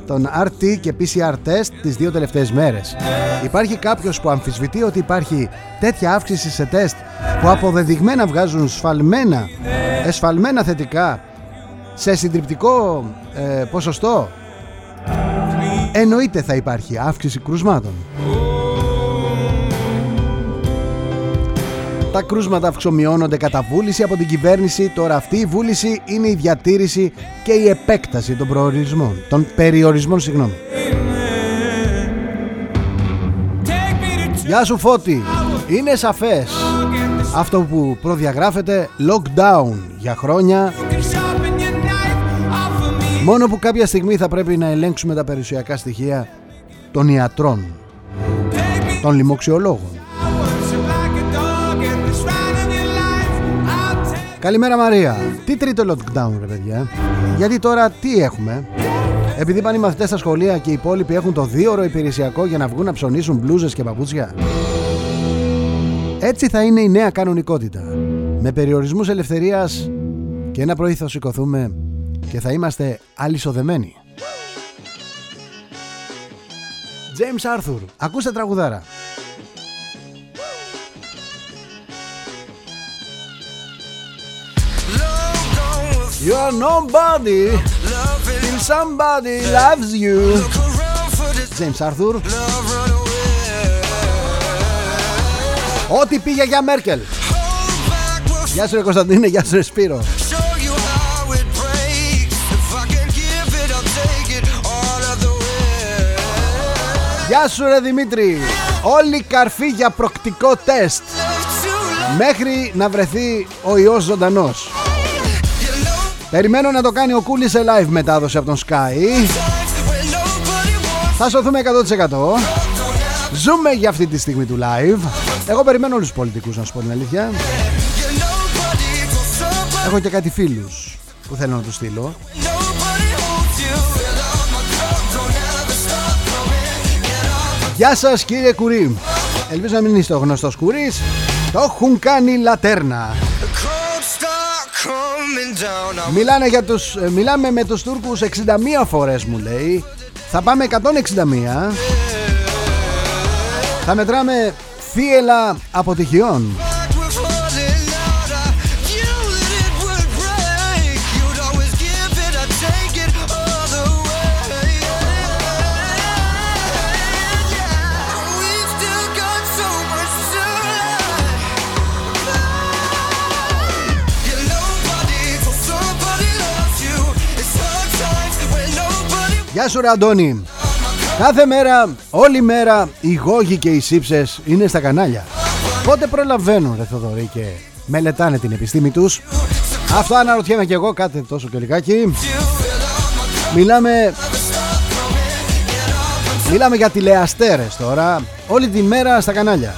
των RT και PCR test τις δύο τελευταίες μέρες. Υπάρχει κάποιος που αμφισβητεί ότι υπάρχει τέτοια αύξηση σε τεστ που αποδεδειγμένα βγάζουν σφαλμένα, εσφαλμένα θετικά σε συντριπτικό ε, ποσοστό. εννοείται θα υπάρχει αύξηση κρουσμάτων. Τα κρούσματα αυξομειώνονται κατά βούληση από την κυβέρνηση. Τώρα αυτή η βούληση είναι η διατήρηση και η επέκταση των προορισμών, των περιορισμών, συγγνώμη. Γεια σου Φώτη, είναι σαφές αυτό που προδιαγράφεται lockdown για χρόνια Μόνο που κάποια στιγμή θα πρέπει να ελέγξουμε τα περιουσιακά στοιχεία των ιατρών, των λοιμοξιολόγων. Καλημέρα Μαρία. Τι τρίτο lockdown ρε παιδιά. Γιατί τώρα τι έχουμε; Επειδή πάνε οι μαθητές στα σχολεία και οι υπόλοιποι έχουν το δύο ώρο υπηρεσιακό για να βγουν να ψωνίσουν μπλούζες και παπούτσια. Έτσι θα είναι η νέα κανονικότητα. Με περιορισμούς ελευθερίας και ένα πρωί θα σηκωθούμε και θα είμαστε αλυσοδεμένοι. James Arthur, ακούστε τραγουδάρα. You're nobody till somebody loves you. James Arthur. Ό,τι πήγε για Μέρκελ. Γεια σου ρε Κωνσταντίνε, γεια σου ρε Σπύρο. Γεια σου ρε Δημήτρη Όλη καρφή για προκτικό τεστ Μέχρι να βρεθεί ο ιός ζωντανός Περιμένω να το κάνει ο Κούλης σε live μετάδοση από τον Sky. Θα σωθούμε 100% Ζούμε για αυτή τη στιγμή του live. Εγώ περιμένω όλους τους πολιτικούς να σου πω την αλήθεια. Έχω και κάτι φίλους που θέλω να τους στείλω. Γεια σας κύριε Κουρί. Ελπίζω να μην είστε ο γνωστός Κουρής. Το έχουν κάνει λατέρνα Μιλάνε για τους, ε, Μιλάμε με τους Τούρκους 61 φορές μου λέει. Θα πάμε 161 Θα μετράμε θύελα αποτυχιών Γεια σου ρε Αντώνη. Κάθε μέρα, όλη μέρα οι γόγοι και οι σύψες είναι στα κανάλια. Πότε προλαβαίνουν ρε Θοδωρή και μελετάνε την επιστήμη τους. Αυτό αναρωτιέμαι και εγώ κάτι τόσο και λιγάκι. Μιλάμε Μιλάμε για τηλεαστέρες τώρα Όλη τη μέρα στα κανάλια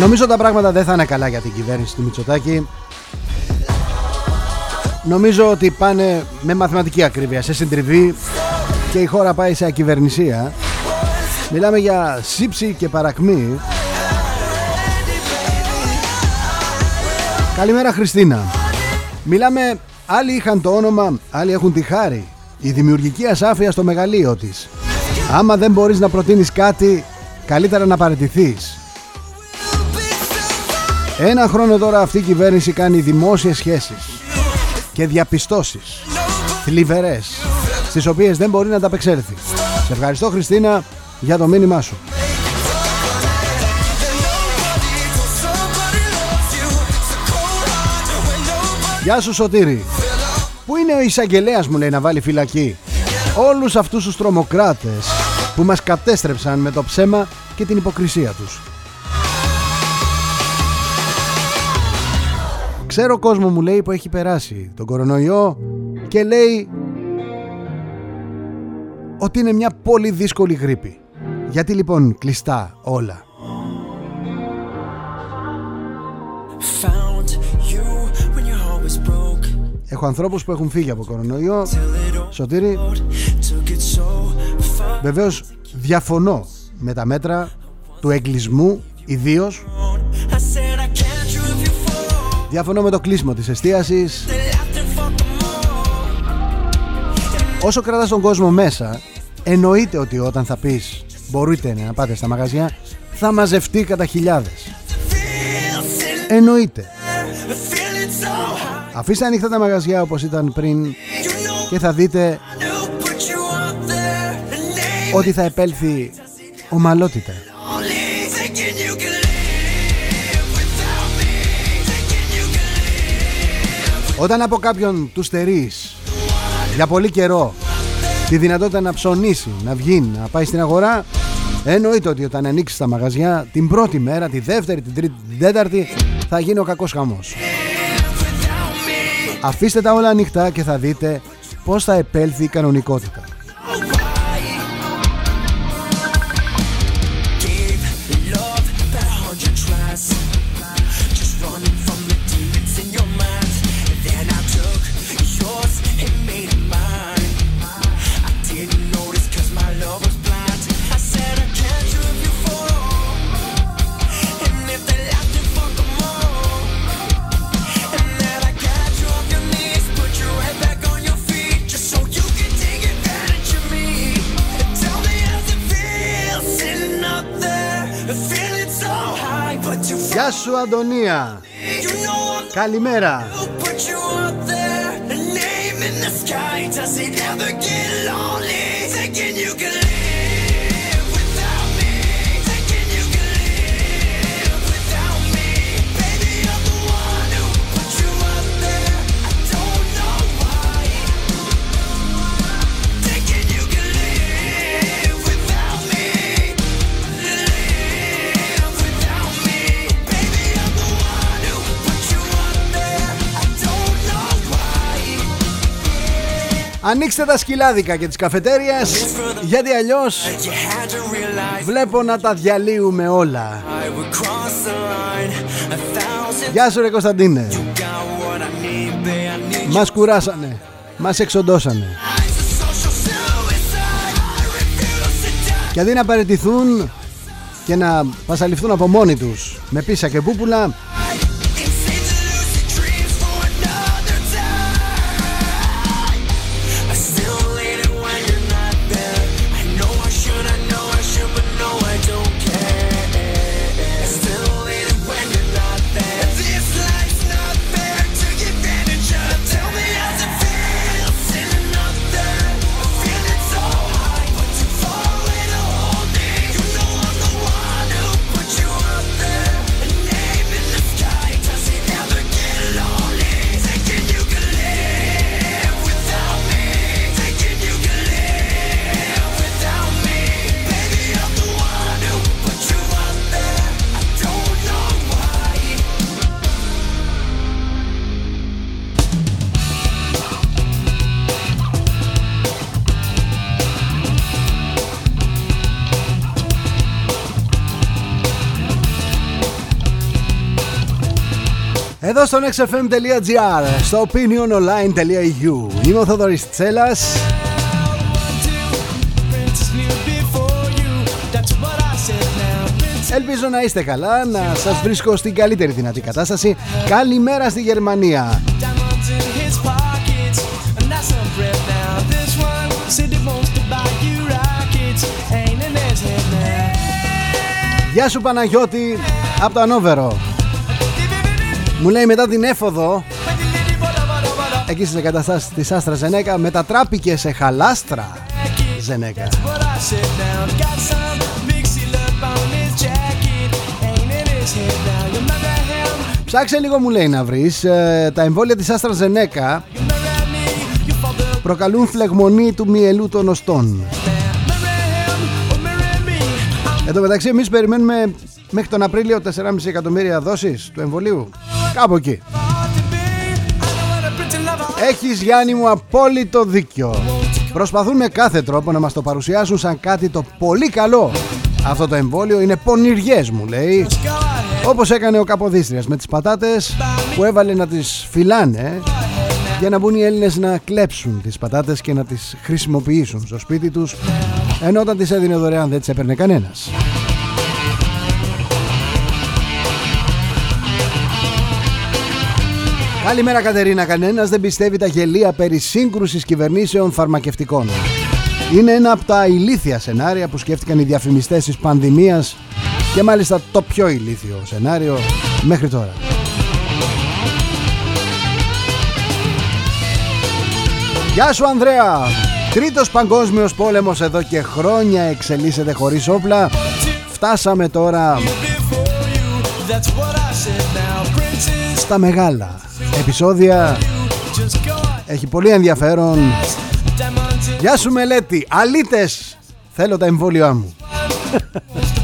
Νομίζω τα πράγματα δεν θα είναι καλά για την κυβέρνηση του Μητσοτάκη. Νομίζω ότι πάνε με μαθηματική ακρίβεια σε συντριβή και η χώρα πάει σε ακυβερνησία. Μιλάμε για σύψη και παρακμή. Καλημέρα Χριστίνα. Μιλάμε, άλλοι είχαν το όνομα, άλλοι έχουν τη χάρη. Η δημιουργική ασάφεια στο μεγαλείο της. Άμα δεν μπορείς να προτείνεις κάτι, καλύτερα να παραιτηθείς. Ένα χρόνο τώρα αυτή η κυβέρνηση κάνει δημόσιες σχέσεις και διαπιστώσεις θλιβερές στις οποίες δεν μπορεί να ανταπεξέλθει. Σε ευχαριστώ Χριστίνα για το μήνυμά σου. Γεια σου Σωτήρη Πού είναι ο εισαγγελέας μου λέει να βάλει φυλακή; Όλους αυτούς τους τρομοκράτες Που μας κατέστρεψαν με το ψέμα και την υποκρισία τους Ξέρω κόσμο μου λέει που έχει περάσει τον κορονοϊό και λέει ότι είναι μια πολύ δύσκολη γρήπη. Γιατί λοιπόν κλειστά όλα. Έχω ανθρώπους που έχουν φύγει από κορονοϊό Σωτήρη Βεβαίως διαφωνώ με τα μέτρα του εγκλισμού ιδίως Διαφωνώ με το κλείσιμο της εστίασης. Όσο κρατάς τον κόσμο μέσα Εννοείται ότι όταν θα πεις Μπορείτε να πάτε στα μαγαζιά Θα μαζευτεί κατά χιλιάδες. Εννοείται. Αφήστε ανοιχτά τα μαγαζιά όπως ήταν πριν και θα δείτε ότι θα επέλθει ομαλότητα. Όταν από κάποιον του στερείς για πολύ καιρό τη δυνατότητα να ψωνίσει, να βγει, να πάει στην αγορά εννοείται ότι όταν ανοίξει τα μαγαζιά την πρώτη μέρα, τη δεύτερη, την τρίτη, την τέταρτη θα γίνει ο κακός χαμός. Αφήστε τα όλα ανοιχτά και θα δείτε πώς θα επέλθει η κανονικότητα. Σου Αντωνία. Καλημέρα Ανοίξτε τα σκυλάδικα και τις καφετέριες Γιατί αλλιώς Βλέπω να τα διαλύουμε όλα. Γεια σου ρε Κωνσταντίνε. Μας κουράσανε Μας εξοντώσανε. Και αντί να παραιτηθούν Και να πασαληφθούν από μόνοι τους Με πίσα και πούπουλα Εδώ στο nextfm.gr Στο opiniononline.eu Είμαι ο Θοδωρής Τσέλας. Ελπίζω να είστε καλά, να σας βρίσκω στην καλύτερη δυνατή κατάσταση. Καλημέρα στη Γερμανία. Γεια σου Παναγιώτη από το Ανόβερο μου λέει μετά την έφοδο Εκεί στις εγκαταστάσεις της Άστρα Ζενέκα Μετατράπηκε σε χαλάστρα Ζενέκα. Ψάξε λίγο μου λέει να βρεις ε, Τα εμβόλια της Άστρα Ζενέκα Προκαλούν φλεγμονή του μυελού των οστών. Εν τω μεταξύ εμείς περιμένουμε μέχρι τον Απρίλιο 4,5 εκατομμύρια δόσεις του εμβολίου Κάπου εκεί. Έχεις Γιάννη μου απόλυτο δίκιο. Προσπαθούν με κάθε τρόπο να μας το παρουσιάσουν σαν κάτι το πολύ καλό. Αυτό το εμβόλιο είναι πονηριές μου λέει. Όπως έκανε ο Καποδίστριας με τις πατάτες που έβαλε να τις φυλάνε για να μπουν οι Έλληνες να κλέψουν τις πατάτες και να τις χρησιμοποιήσουν στο σπίτι τους ενώ όταν τις έδινε δωρεάν δεν τις έπαιρνε κανένας. Καλημέρα Κατερίνα, κανένας δεν πιστεύει τα γελία περί σύγκρουσης κυβερνήσεων φαρμακευτικών. Είναι ένα από τα ηλίθια σενάρια που σκέφτηκαν οι διαφημιστές της πανδημίας και μάλιστα το πιο ηλίθιο σενάριο μέχρι τώρα. Γεια σου Ανδρέα! Τρίτος παγκόσμιος πόλεμος εδώ και χρόνια εξελίσσεται χωρίς όπλα. Φτάσαμε τώρα στα μεγάλα επεισόδια. Έχει πολύ ενδιαφέρον. Γεια σου Μελέτη. Αλίτες Θέλω τα εμβόλια μου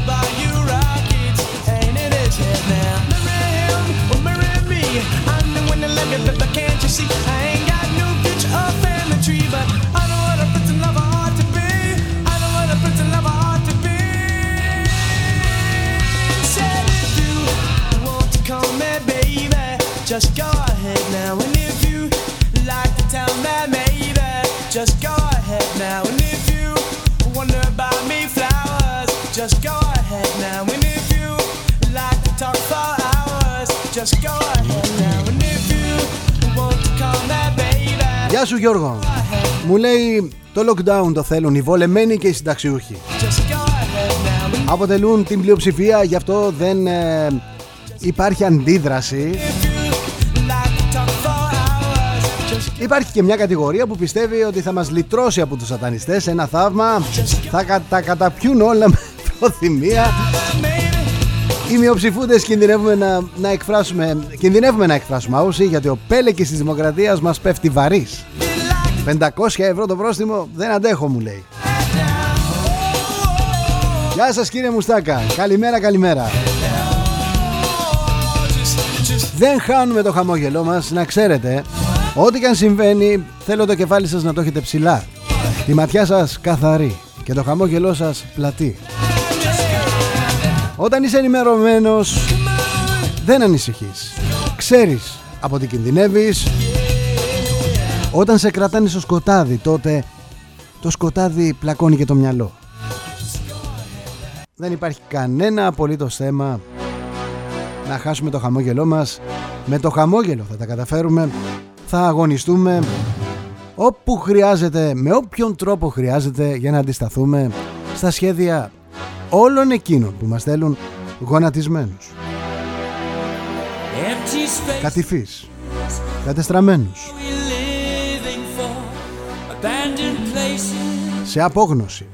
Just go ahead now. And if you like to talk for hours Just go ahead now. And if you want to call me baby Γεια σου Γιώργο. Μου λέει το lockdown το θέλουν οι βολεμένοι και οι συνταξιούχοι. Αποτελούν την πλειοψηφία γι' αυτό δεν ε, υπάρχει αντίδραση. Υπάρχει και μια κατηγορία που πιστεύει ότι θα μας λυτρώσει από τους σατανιστές Ένα θαύμα. Θα τα καταπιούν όλα. με προθυμία Οι μειοψηφούντες κινδυνεύουμε να, να εκφράσουμε Κινδυνεύουμε να εκφράσουμε άουση Γιατί ο πέλεκης της δημοκρατίας μας πέφτει βαρύς. 500 ευρώ το πρόστιμο δεν αντέχω μου λέει. Γεια σας κύριε Μουστάκα. Καλημέρα καλημέρα. Δεν χάνουμε το χαμόγελό μας Να ξέρετε. Ό,τι και αν συμβαίνει, θέλω το κεφάλι σας να το έχετε ψηλά. Τη ματιά σας καθαρή και το χαμόγελό σας πλατή. Όταν είσαι ενημερωμένος, δεν ανησυχείς. Ξέρεις από τι κινδυνεύεις. Όταν σε κρατάνε στο σκοτάδι, τότε το σκοτάδι πλακώνει και το μυαλό. Δεν υπάρχει κανένα απολύτως θέμα να χάσουμε το χαμόγελό μας. Με το χαμόγελο θα τα καταφέρουμε θα αγωνιστούμε όπου χρειάζεται, με όποιον τρόπο χρειάζεται για να αντισταθούμε στα σχέδια όλων εκείνων που μας θέλουν γονατισμένους. Κατηφείς, κατεστραμμένους, σε απόγνωση.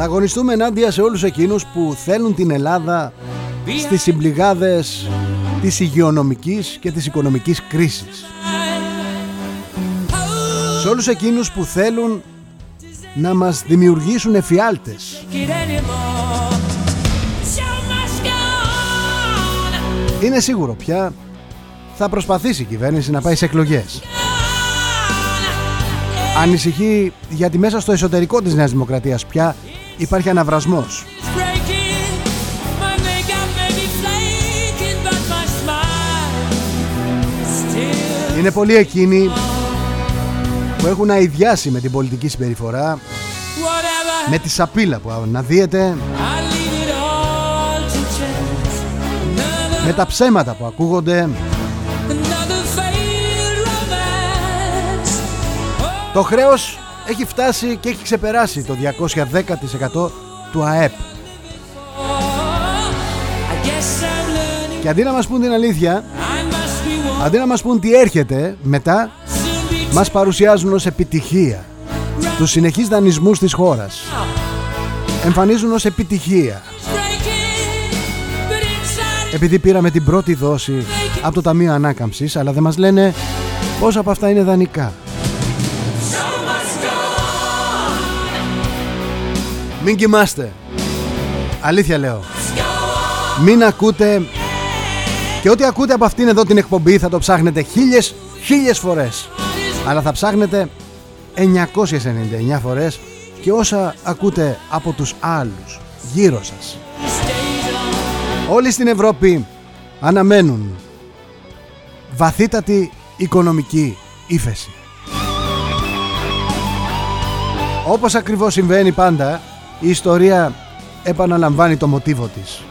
Θα αγωνιστούμε ενάντια σε όλους εκείνους που θέλουν την Ελλάδα στις συμπληγάδες της υγειονομικής και της οικονομικής κρίσης. Σε όλους εκείνους που θέλουν να μας δημιουργήσουν εφιάλτες. Είναι σίγουρο πια θα προσπαθήσει η κυβέρνηση να πάει σε εκλογές. Ανησυχεί γιατί μέσα στο εσωτερικό της Νέας Δημοκρατίας πια υπάρχει αναβρασμός. Είναι πολλοί εκείνοι που έχουν αειδιάσει με την πολιτική συμπεριφορά με τη σαπίλα που αναδύεται με τα ψέματα που ακούγονται. Το χρέος έχει φτάσει και έχει ξεπεράσει το 210% του ΑΕΠ. Και αντί να μας πούν την αλήθεια, αντί να μας πούν τι έρχεται μετά, μας παρουσιάζουν ως επιτυχία τους συνεχείς δανεισμούς της χώρας. Εμφανίζουν ως επιτυχία. Επειδή πήραμε την πρώτη δόση από το Ταμείο Ανάκαμψης, αλλά δεν μας λένε πόσα από αυτά είναι δανεικά. Μην κοιμάστε. Αλήθεια λέω. Μην ακούτε. Και ό,τι ακούτε από αυτήν εδώ την εκπομπή Θα το ψάχνετε χίλιες χίλιες φορές. Αλλά θα ψάχνετε 999 φορές Και όσα ακούτε από τους άλλους Γύρω σας. Όλοι στην Ευρώπη Αναμένουν Βαθύτατη οικονομική ύφεση. Όπως ακριβώς συμβαίνει πάντα η ιστορία επαναλαμβάνει το μοτίβο της.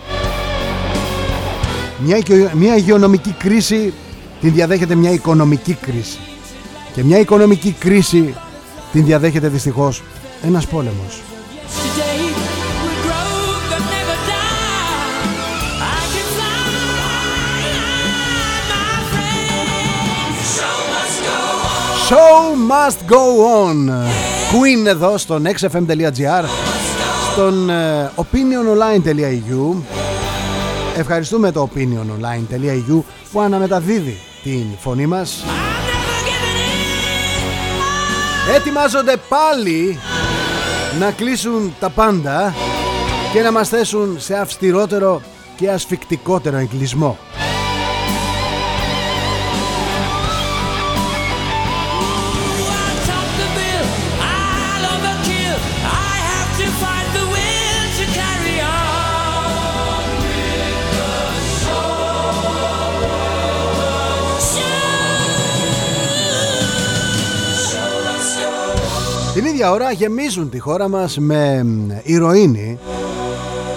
Μια, μια υγειονομική κρίση την διαδέχεται μια οικονομική κρίση. Και μια οικονομική κρίση την διαδέχεται δυστυχώς ένας πόλεμος. Show must go on. Queen εδώ στο nextfm.gr στον ε, opiniononline.eu Ευχαριστούμε το opiniononline.eu που αναμεταδίδει την φωνή μας Ετοιμάζονται πάλι να κλείσουν τα πάντα και να μας θέσουν σε αυστηρότερο και ασφικτικότερο εγκλισμό. Την ίδια ώρα γεμίζουν τη χώρα μας με ηρωίνη.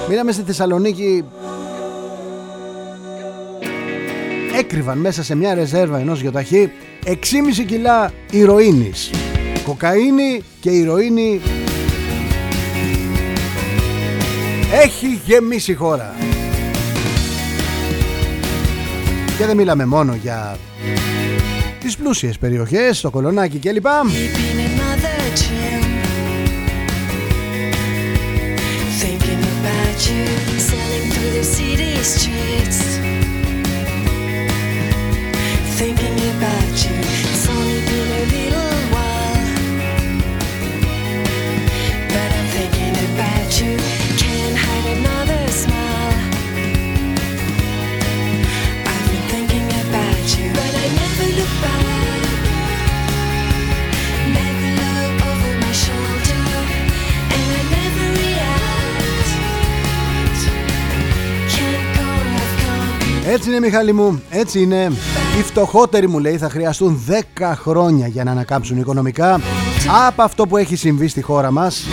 Μείναμε στη Θεσσαλονίκη έκρυβαν μέσα σε μια ρεζέρβα ενός γιοταχή 6,5 κιλά ηρωίνης. Κοκαίνη και ηρωίνη έχει γεμίσει η χώρα. Και δεν μιλάμε μόνο για τις πλούσιες περιοχές, το Κολονάκι κλπ. Μιχάλη μου, έτσι είναι. Οι φτωχότεροι μου λέει θα χρειαστούν 10 χρόνια για να ανακάμψουν οικονομικά από αυτό που έχει συμβεί στη χώρα μας.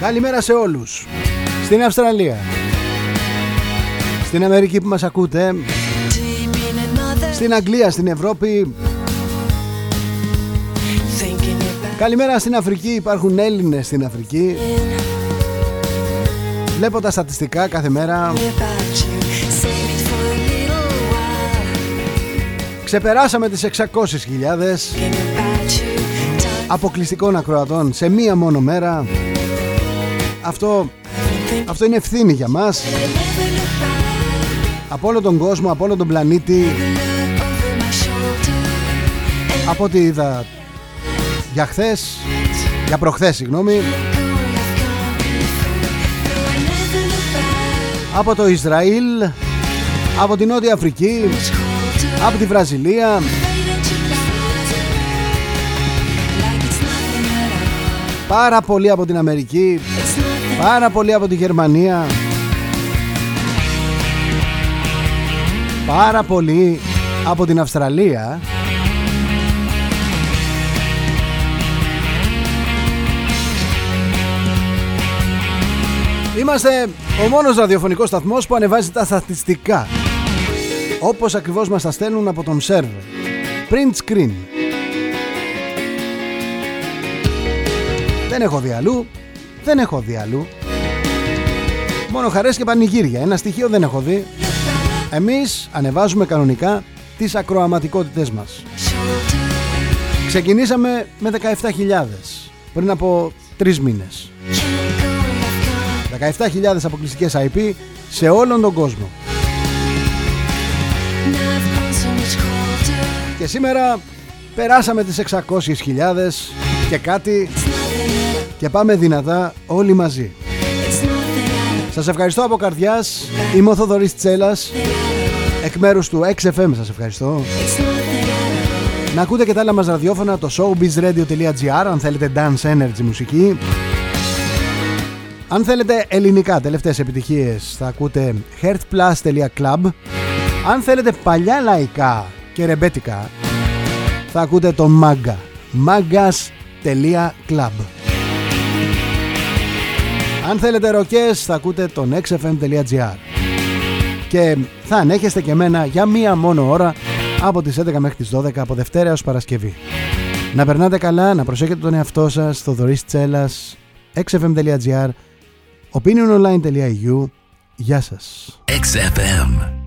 Καλημέρα σε όλους Στην Αυστραλία Στην Αμερική που μας ακούτε Στην Αγγλία, στην Ευρώπη Καλημέρα στην Αφρική, υπάρχουν Έλληνες στην Αφρική. Βλέπω τα στατιστικά κάθε μέρα. Ξεπεράσαμε τις 600.000 αποκλειστικών ακροατών σε μία μόνο μέρα. Αυτό, αυτό είναι ευθύνη για μας. Από όλο τον κόσμο, από όλο τον πλανήτη. Από ό,τι είδα για χθες, για προχθές συγγνώμη. Από το Ισραήλ από την Νότια Αφρική από τη Βραζιλία. Πάρα πολύ από την Αμερική. Πάρα πολύ από τη Γερμανία. Πάρα πολύ από την Αυστραλία Είμαστε ο μόνος ραδιοφωνικός σταθμός που ανεβάζει τα στατιστικά. Όπως ακριβώς μας τα στέλνουν από τον σερβερ. Print screen. Δεν έχω δει αλλού. Δεν έχω δει αλλού. Μόνο χαρές και πανηγύρια. Ένα στοιχείο δεν έχω δει. Εμείς ανεβάζουμε κανονικά τις ακροαματικότητες μας. Ξεκινήσαμε με 17.000 Πριν από τρεις μήνες 17.000 αποκλειστικές IP σε όλον τον κόσμο Και σήμερα περάσαμε τις 600.000 και κάτι και πάμε δυνατά όλοι μαζί. Σας ευχαριστώ από καρδιάς, είμαι ο Θοδωρής Τσέλας, εκ μέρους του XFM σας ευχαριστώ. Να ακούτε και τα άλλα μας ραδιόφωνα, το showbizradio.gr αν θέλετε dance energy μουσική. Αν θέλετε ελληνικά τελευταίες επιτυχίες θα ακούτε heartplus.club Αν θέλετε παλιά λαϊκά και ρεμπέτικα θα ακούτε το Magga maggas.club Αν θέλετε ροκές θα ακούτε το nextfm.gr και θα ανέχεστε και εμένα για μία μόνο ώρα από τις 11 μέχρι τις 12 από Δευτέρα έως Παρασκευή. Να περνάτε καλά, να προσέχετε τον εαυτό σας, στο Δωρής Τσέλας, xfm.gr, opiniononline.eu. Γεια σας. XFM.